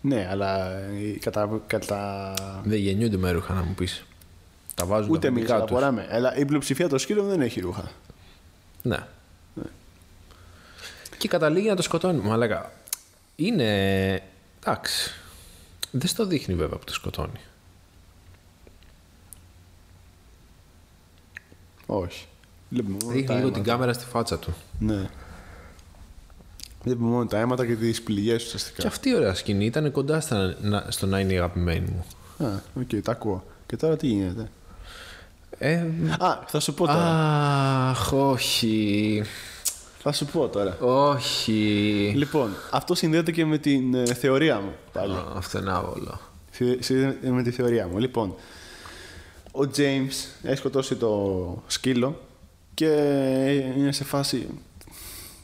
Ναι, αλλά ε, κατά. κατά...
Δεν γεννιούνται με ρούχα να μου πεις. Τα βάζουν
Ούτε
τα
εμεί
αφεντικά
τα
τους.
φοράμε. Αλλά η πλειοψηφία των σκύλων δεν έχει ρούχα.
Ναι. Και καταλήγει να το σκοτώνει. Μαλάκα. Είναι. Εντάξει. Δεν στο δείχνει βέβαια που το σκοτώνει.
Όχι. Βλέπουμε μόνο
Δείχνει
τα
λίγο
αίματα.
την κάμερα στη φάτσα του.
Ναι. Βλέπουμε μόνο τα αίματα και τις πληγές ουσιαστικά.
Και αυτή η ωραία σκηνή ήταν κοντά στα, να, στο να είναι η αγαπημένη μου.
Α, οκ, τα ακούω. Και τώρα τι γίνεται;
Ε,
Α, θα σου πω τώρα.
αχ, όχι.
Θα σου πω τώρα.
Όχι.
Λοιπόν, αυτό συνδέεται και με την ε, θεωρία μου πάλι.
Α, Αυτό είναι άβολο.
Θε- συνδέεται με τη θεωρία μου. Λοιπόν, ο James έχει σκοτώσει το σκύλο και είναι σε φάση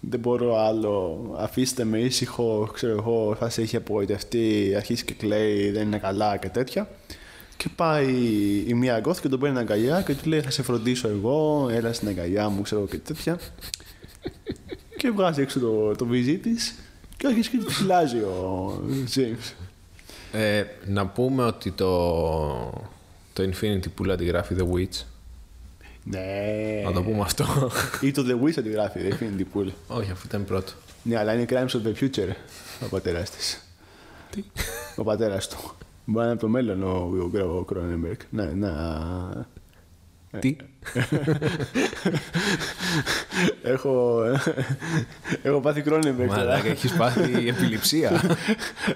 δεν μπορώ άλλο, αφήστε με ήσυχο, ξέρω εγώ, φάση έχει απογοητευτεί, αρχίζει και κλαίει, δεν είναι καλά και τέτοια. Και πάει η μία γκόθ και τον παίρνει αγκαλιά και του λέει θα σε φροντίσω εγώ, έλα στην αγκαλιά μου, ξέρω και τέτοια. και βγάζει έξω το, το βυζί της και αρχίζει και του φυλάζει ο James.
Ε, να πούμε ότι το, το Infinity Pool αντιγράφει The Witch.
Ναι.
Να το πούμε αυτό.
Ή το The Wish αντιγράφει, The Infinity Pool.
όχι, αυτό ήταν πρώτο.
Ναι, αλλά είναι Crimes of the Future ο πατέρας της.
Τι;
Ο πατέρας του. Μπορεί να είναι από το μέλλον ο, ο, ο Κρόνεμπεργκ. Ναι, να.
Τι;
έχω, έχω πάθει Κρόνεμπεργκ. τώρα.
Μαλάκα, έχεις πάθει επιληψία.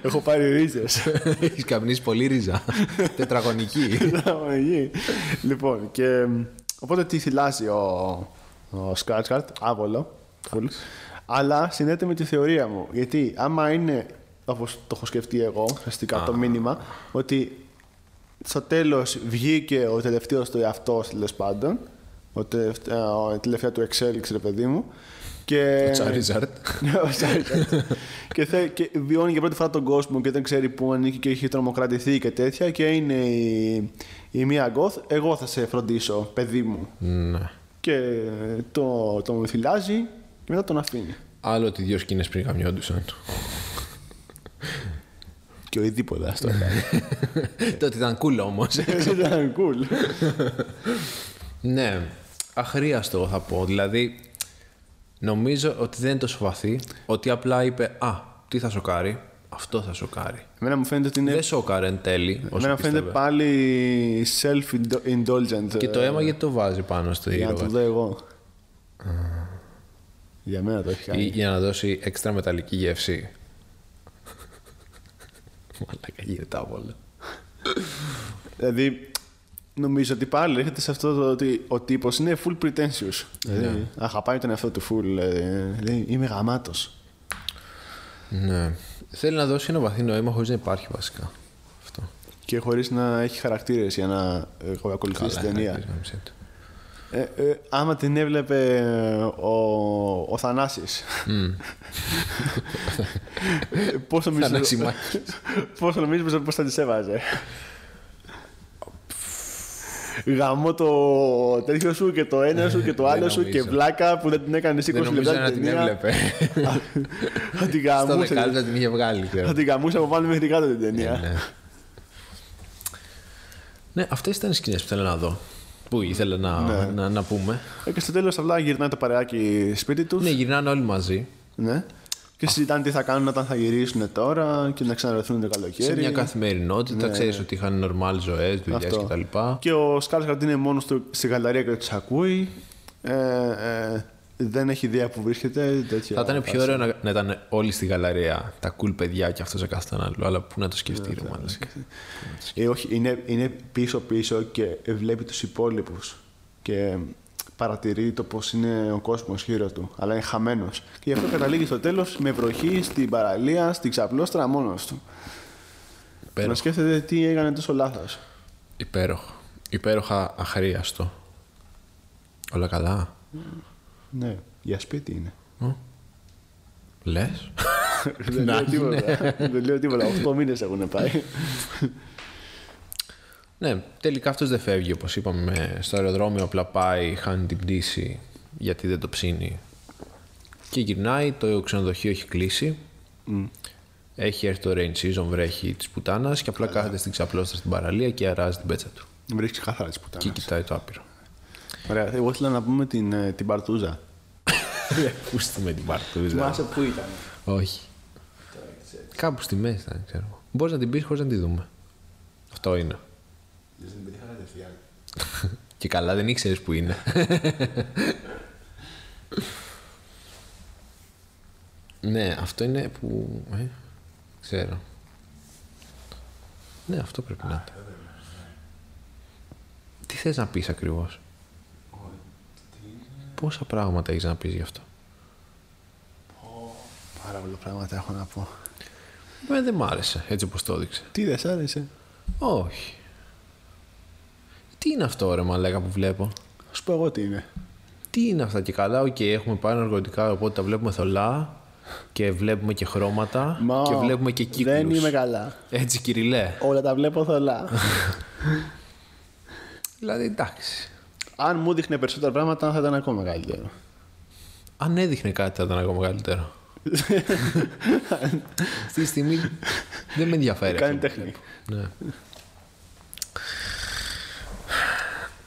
έχω πάρει ρίζες.
έχεις καπνίσει πολύ ρίζα. Τετραγωνική.
λοιπόν, και οπότε τι θυλάζει ο, ο Σκάτσχαρτ, άβολο, full, αλλά συνδέεται με τη θεωρία μου. Γιατί άμα είναι, όπως το έχω σκεφτεί εγώ, ουσιαστικά το μήνυμα, ότι στο τέλος βγήκε ο τελευταίος του εαυτός, τέλος πάντων, ο τελευταία, η τελευταία του εξέλιξη, ρε παιδί μου, και...
Charizard.
Ναι, ο Charizard. και, θε, και βιώνει για πρώτη φορά τον κόσμο και δεν ξέρει πού ανήκει και έχει τρομοκρατηθεί και τέτοια και είναι η, η μία γκοθ, εγώ θα σε φροντίσω, παιδί μου.
ναι.
Και το, τον φυλάζει και μετά τον αφήνει.
Άλλο ότι δύο σκηνές πριν γαμιόντουσαν.
Και ο ειδήποτε αυτό έκανε.
Τότε ήταν cool όμως.
Ήταν cool.
ναι, αχρίαστο θα πω. Δηλαδή, νομίζω ότι δεν είναι τόσο βαθύ. Ότι απλά είπε, α, τι θα σοκάρει. Αυτό θα σοκάρει.
Εμένα μου φαίνεται ότι είναι.
Δεν σοκάρει εν τέλει, όσο
Εμένα μου φαίνεται
πίστευε.
πάλι self-indulgent.
Και το
ε,
αίμα γιατί το βάζει πάνω στο
Για να το
ήρωα.
δω εγώ. Για μένα το έχει
Ή
κάνει.
για να δώσει έξτρα μεταλλική γεύση. Μαλάκα γίνεται από όλα.
Δηλαδή, νομίζω ότι πάλι έρχεται σε αυτό το ότι ο τύπος είναι full pretentious. Δηλαδή, αγαπάει τον εαυτό του full. Δηλαδή, δηλαδή, είμαι γαμάτος.
Ναι. Θέλει να δώσει ένα βαθύ νόημα χωρίς να υπάρχει βασικά. Αυτό.
Και χωρίς να έχει χαρακτήρες για να ε, ακολουθήσει την ταινία.
χαρακτήρα, γάμισε το.
Ε, ε, άμα την έβλεπε ε, ο, ο Θανάσης ε, πώς νομίζεις
Θανασιμάκης.
πώς νομίζεις πως θα τις έβαζε Γαμώ το τέτοιο σου και το ένα σου και το άλλο
Δεν
σου και
νομίζω.
βλάκα που δεν την έκανε 20
Δεν νομίζω
λεπτά
να την έβλεπε.
Θα την
Στο
γαμούσε
δεκάλεπτο την είχε βγάλει. ξέρω.
Θα την γαμούσε από πάνω μέχρι κάτω την ταινία
Ναι. Ναι, αυτές ήταν οι σκηνές που θέλω να δω. Που ήθελα να,
Ναι.
να, να πούμε.
Ε, Και στο τέλος απλά γυρνάει το παρεάκι σπίτι τους
Ναι, γυρνάνε όλοι μαζί.
Ναι. Και συζητάνε τι θα κάνουν όταν θα γυρίσουν τώρα και να ξαναρθούν το καλοκαίρι.
Σε μια καθημερινότητα, ξέρεις ότι είχαν normal ζωές, δουλειές
Αυτό.
κτλ.
Και ο Σκάρσγαρντ είναι μόνος του στη γαλαρία και τους ακούει. Ε, ε, δεν έχει ιδέα που βρίσκεται. Τέτοια
Θα ήταν πιο ωραίο να, να ήταν όλοι στη γαλαρία τα cool παιδιά και αυτός σε κάθε άλλο. Αλλά πού να το σκεφτεί, ρε μαλάκα.
Ε, όχι, είναι, είναι πίσω-πίσω και βλέπει τους υπόλοιπους και παρατηρεί το πώς είναι ο κόσμος γύρω του, αλλά είναι χαμένος. Και γι' αυτό καταλήγει στο τέλος με βροχή στην παραλία, στην ξαπλώστρα μόνος του. Να
Υπέροχο.
σκέφτεται τι έκανε τόσο λάθος.
Υπέροχο. Υπέροχα αχρίαστο. Όλα καλά.
Ναι, για σπίτι είναι.
Λες;
Δεν λέω τίποτα. Δεν λέω τίποτα. 8 μήνες έχουν πάει.
Ναι, τελικά αυτός δεν φεύγει όπως είπαμε με- στο αεροδρόμιο. Απλά πάει, χάνει την πτήση γιατί δεν το ψήνει. Και γυρνάει, το ξενοδοχείο έχει κλείσει. Έχει έρθει το rain season, βρέχει της πουτάνας και απλά κάθεται στην ξαπλώστρα στην παραλία και αράζει την πέτσα του.
Βρίσκει καθαρά τις
Και
πουτάνες.
κοιτάει το άπειρο.
Ωραία, εγώ ήθελα να πούμε την, ε, την Παρτούζα.
Πούστη με την παρτούζα;
Θυμάσαι πού ήταν.
Όχι. Κάπου στη μέση ήταν, ξέρω. Μπορείς να την πεις χωρίς να τη δούμε. Αυτό είναι. Και καλά δεν ήξερες που είναι. ναι, αυτό είναι που. Ε, ξέρω. Ναι, αυτό πρέπει να είναι. Τι θες να πεις ακριβώς; Πόσα πράγματα έχεις να πεις γι' αυτό;
Πάρα πολλά πράγματα έχω να πω.
Εμένα δεν μ' άρεσε έτσι όπως το έδειξε.
Τι δεν σ' άρεσε;
Όχι. Τι είναι αυτό ρε μαλάκα που βλέπω;
Θα σου πω εγώ τι είναι.
Τι είναι αυτά και καλά, οκ, έχουμε πάρει ναρκωτικά οπότε τα βλέπουμε θολά και βλέπουμε και χρώματα
Μα,
και βλέπουμε και κύκλους.
Δεν είμαι καλά.
Έτσι κυριλέ.
Όλα τα βλέπω θολά.
δηλαδή εντάξει.
Αν μου δείχνε περισσότερα πράγματα θα ήταν ακόμα καλύτερο.
Αν έδειχνε κάτι θα ήταν ακόμα καλύτερο. Αυτή τη στιγμή δεν με ενδιαφέρει.
Κάνει
αυτό που
τέχνη.
βλέπω. Ναι.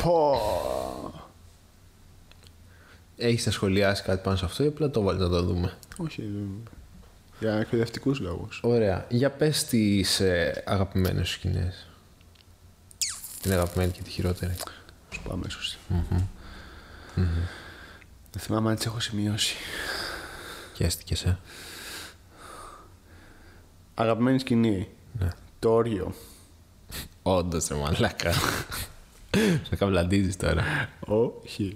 Πω.
Έχεις να σχολιάσει κάτι πάνω σε αυτό ή απλά το βάλεις να το δούμε;
Όχι. ε, Για εκπαιδευτικούς λόγους.
Ωραία. Για πες τις ε, αγαπημένες σου σκηνές. Την αγαπημένη και τη χειρότερη.
Σου πω αμέσω. Δεν θυμάμαι αν τις έχω σημειώσει.
Και έστηκες, ε.
Αγαπημένη σκηνή.
Ναι.
Το όριο.
Όντως, ρε μαλάκα. Σε καμπλαντίζεις τώρα.
Όχι.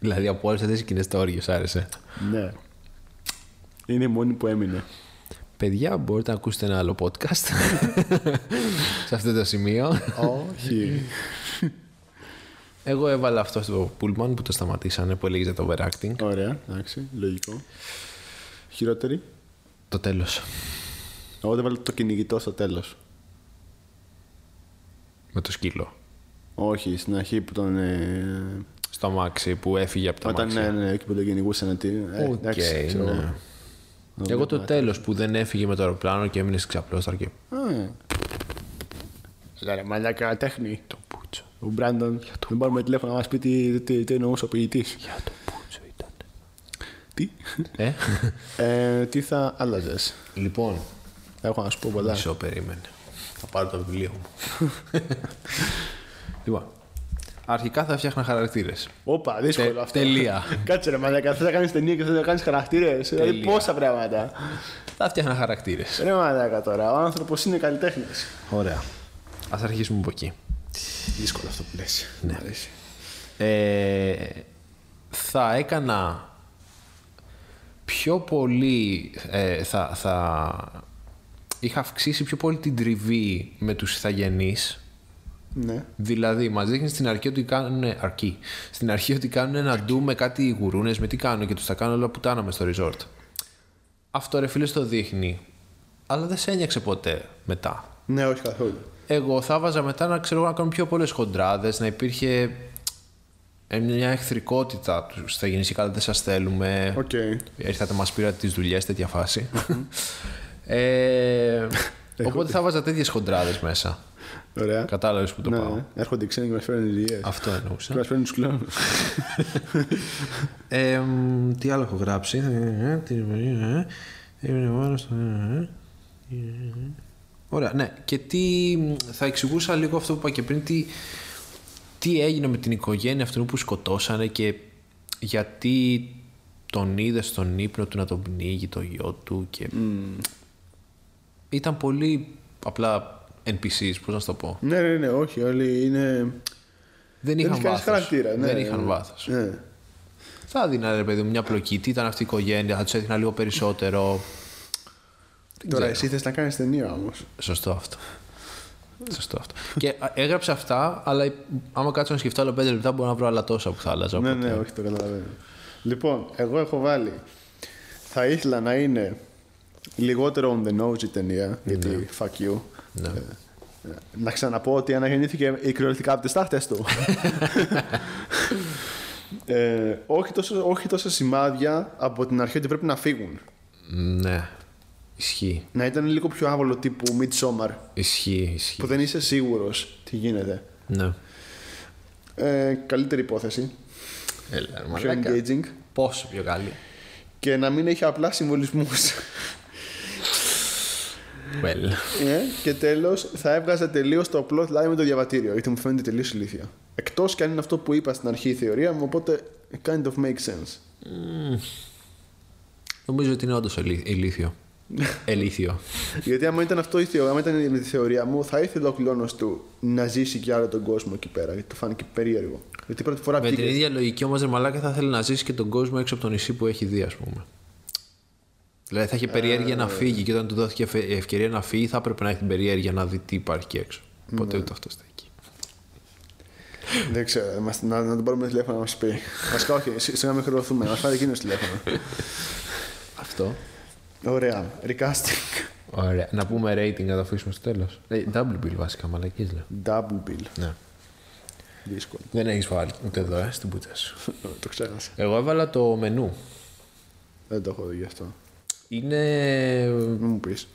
δηλαδή από όλες αυτές τις σκηνές το όριο σ' άρεσε.
Ναι. Είναι η μόνη που έμεινε.
Παιδιά, μπορείτε να ακούσετε ένα άλλο podcast σε αυτό το σημείο.
Όχι.
Εγώ έβαλα αυτό στο πούλμαν που το σταματήσανε που έλεγε για το overacting.
Ωραία, εντάξει, λογικό. Χειρότερη.
Το τέλος.
Εγώ δεν βάλω το κυνηγητό στο τέλος.
Με το σκύλο.
Όχι, στην αρχή που τον. Ε,
Στο αμάξι που έφυγε από το
όταν
αμάξι.
ναι, ναι, εκεί που τον κυνηγούσαν. Τι, ε,
Οκ,
εντάξει, ξέρω
ναι.
εγώ.
Εγώ το τέλος που δεν έφυγε με το αεροπλάνο και έμεινε στην ξαπλώστρα και
Α, Λάρε, μαλάκα τέχνη.
το πούτσο.
Ο Μπράντον. Δεν πάρουμε τηλέφωνο να μας πει τι, τι, τι εννοούσε ο ποιητής.
Για το πούτσο ήταν.
Τι;
Ε,
ε, τι θα άλλαζες;
λοιπόν,
Έχω να σου πω πολλά.
μισό περίμενε. Θα πάρω το βιβλίο μου. λοιπόν, αρχικά θα φτιάχνα χαρακτήρες.
Όπα, δύσκολο
Τε-
αυτό.
τελεία.
Κάτσε ρε μαλάκα, θες να κάνεις ταινία και θες να κάνεις χαρακτήρες; Δηλαδή πόσα πράγματα.
Θα φτιάχνα χαρακτήρες.
Ρε μαλάκα τώρα, ο άνθρωπος είναι καλλιτέχνης.
Ωραία. Α αρχίσουμε από εκεί.
Δύσκολο αυτό που λες.
Ναι. Ε, θα έκανα πιο πολύ ε, θα, θα είχα αυξήσει πιο πολύ την τριβή με τους ηθαγενείς
Ναι.
Δηλαδή, μας δείχνει στην αρχή ότι κάνουν. Αρκεί. Στην αρχή ότι κάνουν ένα ντου με κάτι γουρούνες, με τι κάνουν και τους τα κάνουν όλα πουτάνα μες στο resort. Αυτό ρε φίλε το δείχνει. Αλλά δεν σε ένιωξε ποτέ μετά.
Ναι, όχι καθόλου.
Εγώ θα βάζα μετά να ξέρω να κάνουν πιο πολλές χοντράδες, να υπήρχε ε, μια εχθρικότητα τους στα γεννήσει καλά δεν σας θέλουμε.
Οκ.
Ήρθατε, μας πήρατε τις δουλειές, τέτοια φάση. ε, οπότε θα βάζα τέτοιες χοντράδες μέσα.
Ωραία.
Κατάλαβες που το
ναι,
πάω.
ναι. Έρχονται οι ξένοι και μας φέρνουν ιδέε.
Αυτό εννοούσα.
Και μας φέρνουν τους κλόνους.
Ε, μ, τι άλλο έχω γράψει; Ε, τι- ε, ήμουν μόνο στο- ε, ε, Ωραία, ναι. Και τι. Θα εξηγούσα λίγο αυτό που είπα και πριν. Τι, τι έγινε με την οικογένεια αυτού που σκοτώσανε και γιατί τον είδες στον ύπνο του να τον πνίγει το γιο του και... Ήταν πολύ απλά NPCs, πώς να σου το πω.
ναι, ναι, ναι, όχι. Όλοι είναι.
Δεν
Δεν
είχαν
έχει κανεί
βάθος.
χαρακτήρα. Ναι,
Δεν
ναι,
είχαν
ναι.
βάθος.
Ναι.
Θα έδινα ρε παιδί μου μια πλοκή. Τι ήταν αυτή η οικογένεια, θα τους έδειχνα λίγο περισσότερο.
Τώρα
ξέρω.
εσύ θες να κάνεις ταινία όμως.
Σωστό αυτό. Σωστό αυτό. και α, έγραψα αυτά, αλλά άμα κάτσω να σκεφτώ άλλο πέντε λεπτά μπορώ να βρω άλλα τόσα που θα άλλαζα.
Ναι,
οπότε-
ναι, όχι, το καταλαβαίνω. Λοιπόν, εγώ έχω βάλει. Θα ήθελα να είναι λιγότερο on the nose η ταινία, γιατί fuck you.
Ναι.
Ε, Να ξαναπώ ότι αναγεννήθηκε η κυριολεκτικά από τι τάχτε του. ε, όχι, τόσο, όχι τόσα σημάδια από την αρχή ότι πρέπει να φύγουν.
ναι. Ισχύει.
Να ήταν λίγο πιο άβολο τύπου Midsommar,
Ισχύει, ισχύει.
που δεν είσαι σίγουρος τι γίνεται.
Ναι.
Ε, καλύτερη υπόθεση.
Έλα, ρε
Πιο
μαλάκα.
engaging.
Πόσο πιο καλή.
Και να μην έχει απλά συμβολισμούς.
Well.
Ε, και τέλος, θα έβγαζα τελείως το plot line με το διαβατήριο, γιατί μου φαίνεται τελείως ηλίθιο. Εκτός και αν είναι αυτό που είπα στην αρχή η θεωρία μου, οπότε kind of makes sense.
Νομίζω ότι είναι όντως ηλίθιο. Ελίθιο.
γιατί άμα ήταν αυτό η θεωρία, άμα ήταν με τη θεωρία μου, θα ήθελε ο κλόνος του να ζήσει και άλλο τον κόσμο εκεί πέρα, γιατί του φάνηκε περίεργο. Γιατί πρώτη φορά
Με την
πήγε.
ίδια λογική όμως, ρε μαλάκα, θα θέλει να ζήσει και τον κόσμο έξω από το νησί που έχει δει, ας πούμε. Δηλαδή θα είχε περιέργεια να φύγει και όταν του δόθηκε ευε- η ευκαιρία να φύγει, θα έπρεπε να έχει την περιέργεια να δει τι υπάρχει εκεί έξω. Οπότε ούτε αυτό στέκει.
Δεν ξέρω, μας- να, να τον πάρουμε τηλέφωνο να μας πει. Βασικά, όχι, σ- σιγά μην χρεωθούμε, να μας πάρει εκείνος τηλέφωνο.
Αυτό.
Ωραία, recasting.
Ωραία. Να πούμε rating να το αφήσουμε στο τέλος. double bill βασικά, μαλακή λέω.
Double bill.
Ναι.
Δύσκολο.
Δεν έχεις βάλει ούτε εδώ, ε, στην πούτσα σου.
το ξέχασα.
Εγώ έβαλα το μενού.
Δεν το έχω δει γι' αυτό.
Είναι.
Μην μου πεις.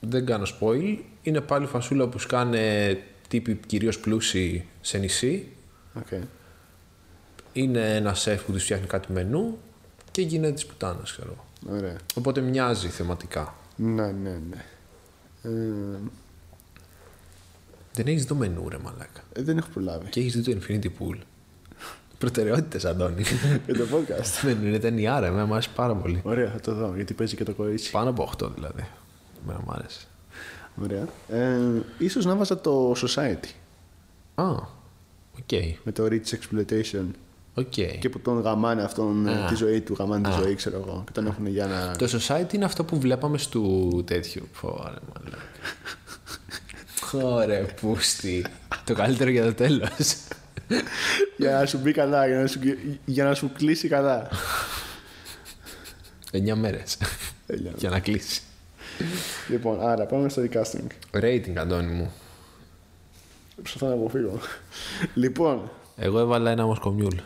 Δεν κάνω spoil. Είναι πάλι φασούλα που σκάνε τύποι κυρίως πλούσιοι σε νησί.
Okay.
Είναι ένα σεφ που τους φτιάχνει κάτι μενού και γίνεται της πουτάνας, ξέρω εγώ.
Ωραία.
Οπότε μοιάζει θεματικά.
Ναι, ναι, ναι. Ε,
Δεν έχεις το μενού, ρε μαλάκα.
ε, δεν έχω προλάβει.
Και έχεις δει το Infinity Pool. Προτεραιότητες, Αντώνη.
Για το podcast.
μενού είναι ταινία, ρε, με μου αρέσει πάρα πολύ.
Ωραία, θα το δω γιατί παίζει και το κορίτσι.
Πάνω από 8 δηλαδή. Εμένα μου άρεσε.
Ωραία. Ε, ίσως να βάζα το Society
Α, οκ.
με το Rich Exploitation
Οκ.
και που τον γαμάνε αυτόν ε,
Α.
τη ζωή του, γαμάνε τη ζωή, ξέρω εγώ. Και τον έχουν για να.
Το society είναι αυτό που βλέπαμε στο τέτοιο. Φω, ρε μαλάκα. Ωραία, πούστη. το καλύτερο για το τέλος.
Για να σου μπει καλά, για να σου, για να σου κλείσει καλά.
9 μέρες.
Τέλεια.
για να κλείσει.
λοιπόν, άρα πάμε στο recasting.
Rating, Αντώνη μου.
Προσπαθώ να αποφύγω. λοιπόν,
Εγώ έβαλα ένα μοσκομιούλ.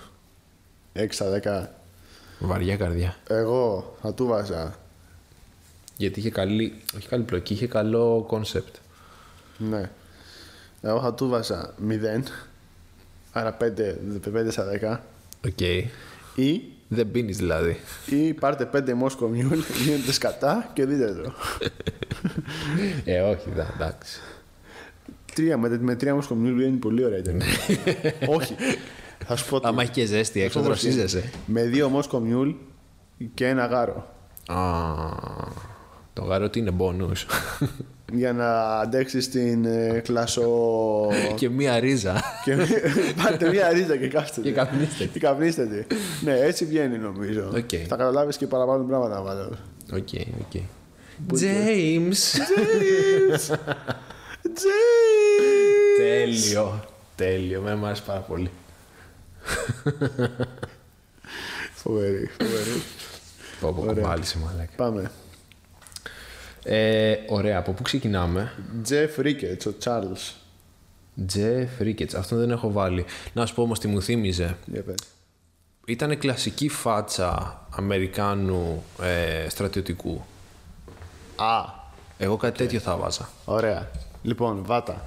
6 στα 10.
Βαριά καρδιά.
Εγώ θα του βάζα.
Γιατί είχε καλή, όχι καλή πλοκή, είχε καλό concept.
Ναι. Εγώ θα του βάζα 0. Άρα 5, 5 στα 10.
Οκ.
Ή,
Δεν πίνεις δηλαδή.
ή πάρτε 5 Moscow Mule, γίνετε σκατά και δείτε το.
ε, όχι, δα, εντάξει.
Τρία, με, με τρία Moscow Mule είναι πολύ ωραία η ταινία. Όχι. Θα σου πω τι.
Άμα έχει και ζέστη έξω,
Θα σου πω τι.
δροσίζεσαι.
Με δύο Moscow Mule και ένα γάρο.
Α, Το γάρο τι είναι μπόνους.
Για να αντέξεις την ε, κλασο.
και μία ρίζα.
και πάρτε μία ρίζα και κάστε.
και καπνίστε.
Και καπνίστε τη. ναι, έτσι βγαίνει νομίζω.
Οκ.
Θα καταλάβεις και παραπάνω πράγματα βέβαια.
Οκ, οκ. James.
James! James!
Τέλειο. Τέλειο. Με μου άρεσε πάρα πολύ.
Φοβερή, φοβερή.
Πω πω κομμάλισε μαλάκα.
Πάμε.
Ε, ωραία, από πού ξεκινάμε;
Τζεφ Ρίκετς, ο Τσάρλς.
Jeff Ricketts, αυτό δεν έχω βάλει. Να σου πω όμως τι μου θύμιζε.
Για πες.
Ήταν κλασική φάτσα Αμερικάνου ε, στρατιωτικού.
Α,
Εγώ κάτι τέτοιο θα βάζα.
ωραία. Λοιπόν, βάτα.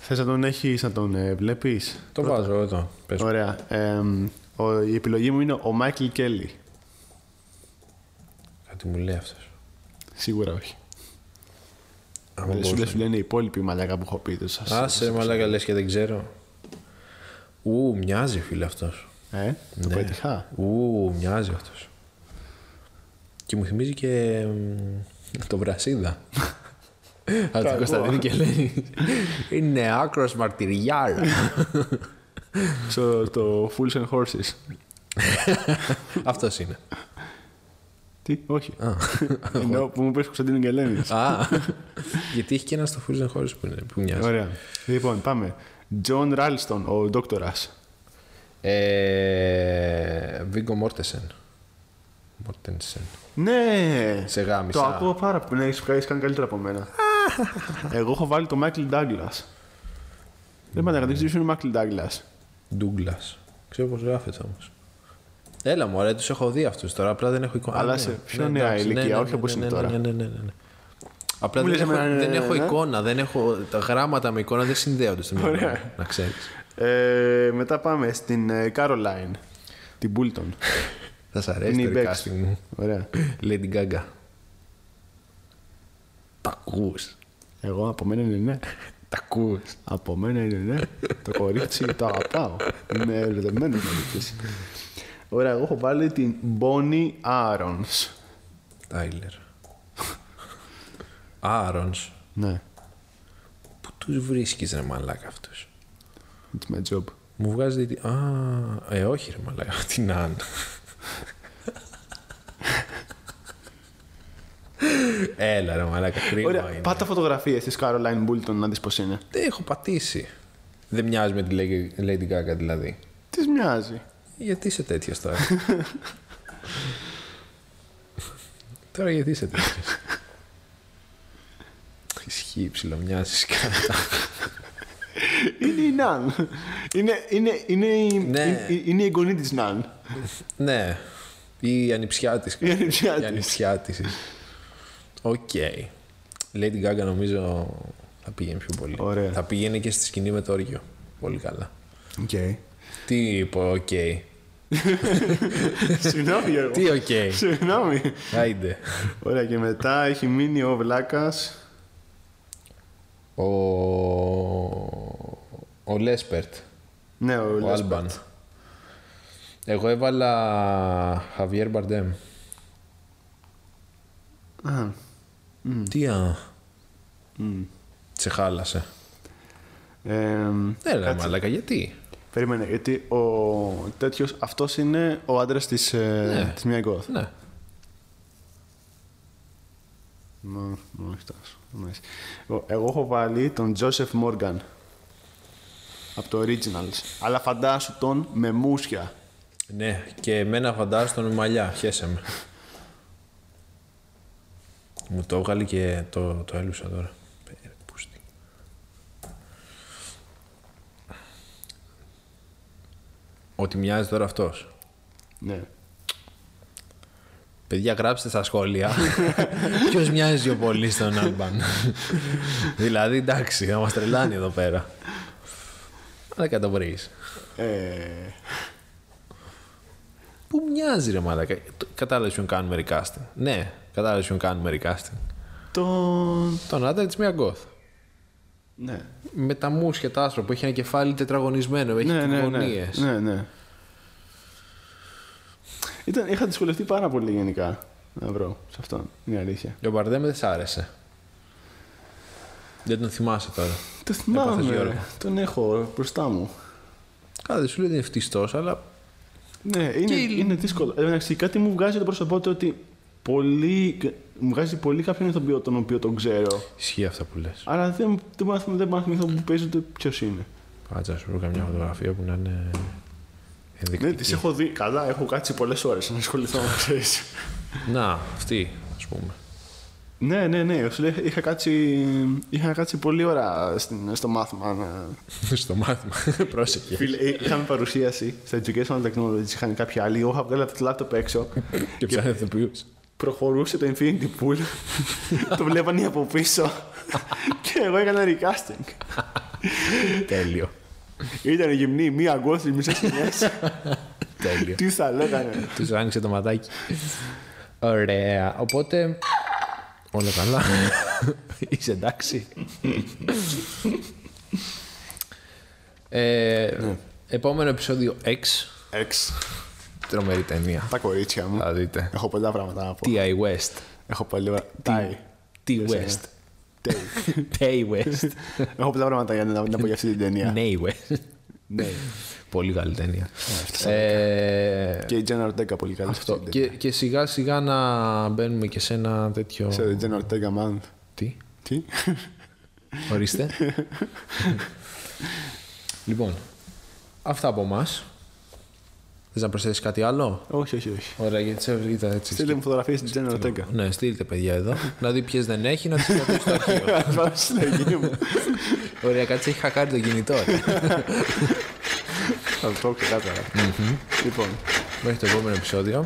Θες να τον έχεις, να τον ε, βλέπεις;
Το βάζω εδώ. Πες. μου.
Ωραία. Εμ, ο, η επιλογή μου είναι ο Μάικλ Κέλλη.
Κάτι μου λέει αυτός.
Σίγουρα όχι.
Άμα
Δεν σου,
μπορούσα.
δεν σου λένε οι υπόλοιποι μαλάκα που έχω πει. δεν σας-
Άσε μαλάκα λες και δεν ξέρω. Ου, μοιάζει φίλε αυτός.
Ε, το
Ναι.
πέτυχα.
Ου, μοιάζει αυτός. Και μου θυμίζει και μ, το Βρασίδα. Από την
Κακό.
Κωνσταντίνη και λέει Είναι άκρος μαρτυριάρα.
Στο το Fools and Horses.
Αυτός είναι.
Τι, όχι. Ενώ που μου πες Κωνσταντίνο και Ελένης.
Α, γιατί έχει και ένας στο Fools and Horses που, είναι, που μοιάζει.
Ωραία. Λοιπόν, πάμε. John Ralston, ο δόκτορας.
Ε, Βίγκο Μόρτεσεν. Μόρτενσεν.
Ναι!
Σε γάμισα.
Το ακούω πάρα πολύ. Ναι, έχεις έχεις κάνει καλύτερα από μένα. Εγώ έχω βάλει το Michael Douglas. Δεν μ' δεν ξέρεις ποιο είναι ο Michael Douglas.
Ντούγκλα. Ξέρω πώς γράφεται όμως. Έλα μου, ωραία, τους έχω δει αυτούς τώρα. Απλά δεν έχω εικόνα.
Αλλά
Α,
σε
ναι.
πιο
Ναι,
νέα
εντάξει,
ηλικία,
ναι,
όχι
ναι,
όπως
ναι,
είναι
ναι,
τώρα.
Ναι, ναι, ναι, ναι, ναι. Απλά
Μου
δεν,
λες
έχω,
εμένα, ναι,
δεν
ναι,
έχω
ναι.
εικόνα. Δεν έχω, τα γράμματα με εικόνα δεν συνδέονται στο μυαλό μου,
Ωραία.
Να ξέρεις.
Ε, μετά πάμε στην ε, Caroline. Την Bulton.
Θα σ' αρέσει
Είναι
το
η Bex.
recasting μου.
Ωραία.
Lady Gaga. Τα ακούς.
Εγώ από μένα είναι ναι.
Τα ακούς.
Από μένα είναι ναι. το κορίτσι το αγαπάω. Είμαι ερωτευμένος μαζί της. Ωραία, εγώ έχω βάλει την Bonnie Arons.
Τάιλερ. Άρον.
Ναι,
Πού τους βρίσκεις ρε μαλάκα αυτούς;
it's my job.
Μου βγάζει. τη- Α, ε, όχι ρε μαλάκα. Την Αν. Έλα ρε μαλάκα, κρίμα
Ωραία,
είναι.
πάτα φωτογραφίες της Caroline Bulton να δεις πώς είναι.
Δεν έχω πατήσει. Δεν μοιάζει με τη Lady- Lady Gaga δηλαδή.
Της μοιάζει.
Γιατί είσαι τέτοιος τώρα; τώρα γιατί είσαι τέτοιος; Ισχύει, ψιλομοιάζεις κατά.
Είναι η Ναν. Είναι, είναι, είναι, η,
Ναι.
είναι, είναι η εγγονή της Ναν.
ναι. Η ανιψιά της.
Η ανιψιά
Η
της.
ανιψιά της. Οκ. Lady Gaga νομίζω θα πήγαινε πιο πολύ.
Ωραία.
Θα πήγαινε και στη σκηνή με το όργιο. Πολύ καλά.
Οκ.
Τι είπε, οκ.
Συγγνώμη Γιώργο.
Τι οκ.
Συγγνώμη.
Άιντε.
Ωραία και μετά έχει μείνει ο Βλάκας.
Ο... Ο Λέσπερτ.
Ναι, ο,
Ο
Λέσπερτ.
Άλμπαν. Εγώ έβαλα Χαβιέρ Μπαρντέμ.
Α,
Τι α. Σε χάλασε.
εμ,
Ναι, ρε
κάτσε.
μαλάκα, γιατί;
Περίμενε, γιατί ο τέτοιος, αυτός είναι ο άντρας της, ε,
Ναι.
της Μία Γκοθ.
Ναι.
Μα, μα, όχι τόσο. Μάλιστα. Εγώ- Εγώ έχω βάλει τον Joseph Morgan από το Originals. Αλλά φαντάσου τον με μουσια.
Ναι, και εμένα φαντάζομαι τον με μαλλιά. Χέσε με. Μου το έβγαλε και το, το έλουσα τώρα. Πέρε, πούστη. Ότι μοιάζει τώρα αυτός.
Ναι.
Παιδιά, γράψτε στα σχόλια. Ποιος μοιάζει πιο πολύς στον Άλμπαν. δηλαδή, εντάξει, θα μας τρελάνει εδώ πέρα. Αλλά και το βρεις.
Ε,
Πού μοιάζει, ρε Μαλάκα. Κατάλαβες ποιον κάνουμε recasting. Ναι, κατάλαβες ποιον κάνουμε recasting.
τον...
Τον άντρα της Μία Γκοθ.
Ναι.
Με τα μουσια τα άσπρα που έχει ένα κεφάλι τετραγωνισμένο, έχει
Ναι,
και
ναι, ναι.
γωνίες.
ναι, ναι. Ήταν, είχα δυσκολευτεί πάρα πολύ γενικά. να βρω σε αυτόν. Είναι αλήθεια.
Και ο Μπαρδέμ δεν σ' άρεσε. Δεν τον θυμάσαι τώρα.
Το
Έπαθες,
θυμάμαι.
Γιώργο.
ρε. Τον έχω μπροστά μου.
Καλά, δεν σου λέω ότι είναι φτιστός, αλλά
Ναι, είναι,
Και-
είναι δύσκολο. Ε, εντάξει, κάτι μου βγάζει το πρόσωπό του ότι πολύ, μου βγάζει πολύ κάποιον ηθοποιό τον οποίο τον ξέρω.
ισχύει αυτά που λες.
Αλλά δεν, δεν, μάθουμε, δεν μάθουμε που παίζει ούτε ποιος είναι.
Κάτσε να σου βρω καμιά φωτογραφία που να είναι
Ναι,
ενδεικτική.
τις έχω δει. Καλά, έχω κάτσει πολλές ώρες να ασχοληθώ με ξέρεις.
Να, αυτή, ας πούμε.
ναι, ναι, ναι. Σου λέω, είχα, κάτσει, είχα κάτσει πολλή ώρα στην, στο μάθημα. Να...
Στο μάθημα. Πρόσεχε.
Φίλε, ε, είχαμε παρουσίαση στα Educational Technologies, είχαν κάποιοι άλλοι. Εγώ είχα βγάλει από το laptop έξω.
Και ψάχνει ηθοποιούς.
Προχωρούσε το Infinity Pool. το βλέπανε από πίσω. και εγώ έκανα recasting.
Τέλειο.
Ήταν γυμνή, μία αγκώστρη, μισές σκηνέ.
Τέλειο.
Τι θα λέγανε.
Τους άνοιξε το ματάκι. Ωραία. Οπότε. Όλα καλά. Είσαι εντάξει. ε, Επόμενο επεισόδιο X.
Εξ.
Τρομερή ταινία.
Τα κορίτσια μου.
Θα δείτε.
Έχω πολλά πράγματα να πω.
T.I. West.
Έχω πολλά. Τάι.
T.
Ποιος είναι;
West.
Τέι.
T. West.
Έχω πολλά πράγματα για να να πω για αυτή την ταινία.
Ναι, West.
Ναι.
Πολύ καλή ταινία. Ε,
Και η Jenna Ortega πολύ καλή.
Αυτό. Και, και σιγά σιγά να μπαίνουμε και σε ένα τέτοιο.
Σε Jenna Ortega Month.
Τι,
Τι;
ορίστε. λοιπόν, αυτά από εμάς. Θες να προσθέσεις κάτι άλλο;
όχι, όχι, όχι.
Ωραία, γιατί σε είδα έτσι.
Στείλτε μου φωτογραφίες στην Jenna Ortega.
Ναι, στείλτε παιδιά εδώ. να δει ποιες δεν έχει, να τις κρατήσει στο αρχείο.
Πάμε στη συλλογή μου.
Ωραία, κάτσε, έχει χακάρει το κινητό. ρε.
Θα το πω ξεκάθαρα. Λοιπόν,
Μέχρι το επόμενο επεισόδιο.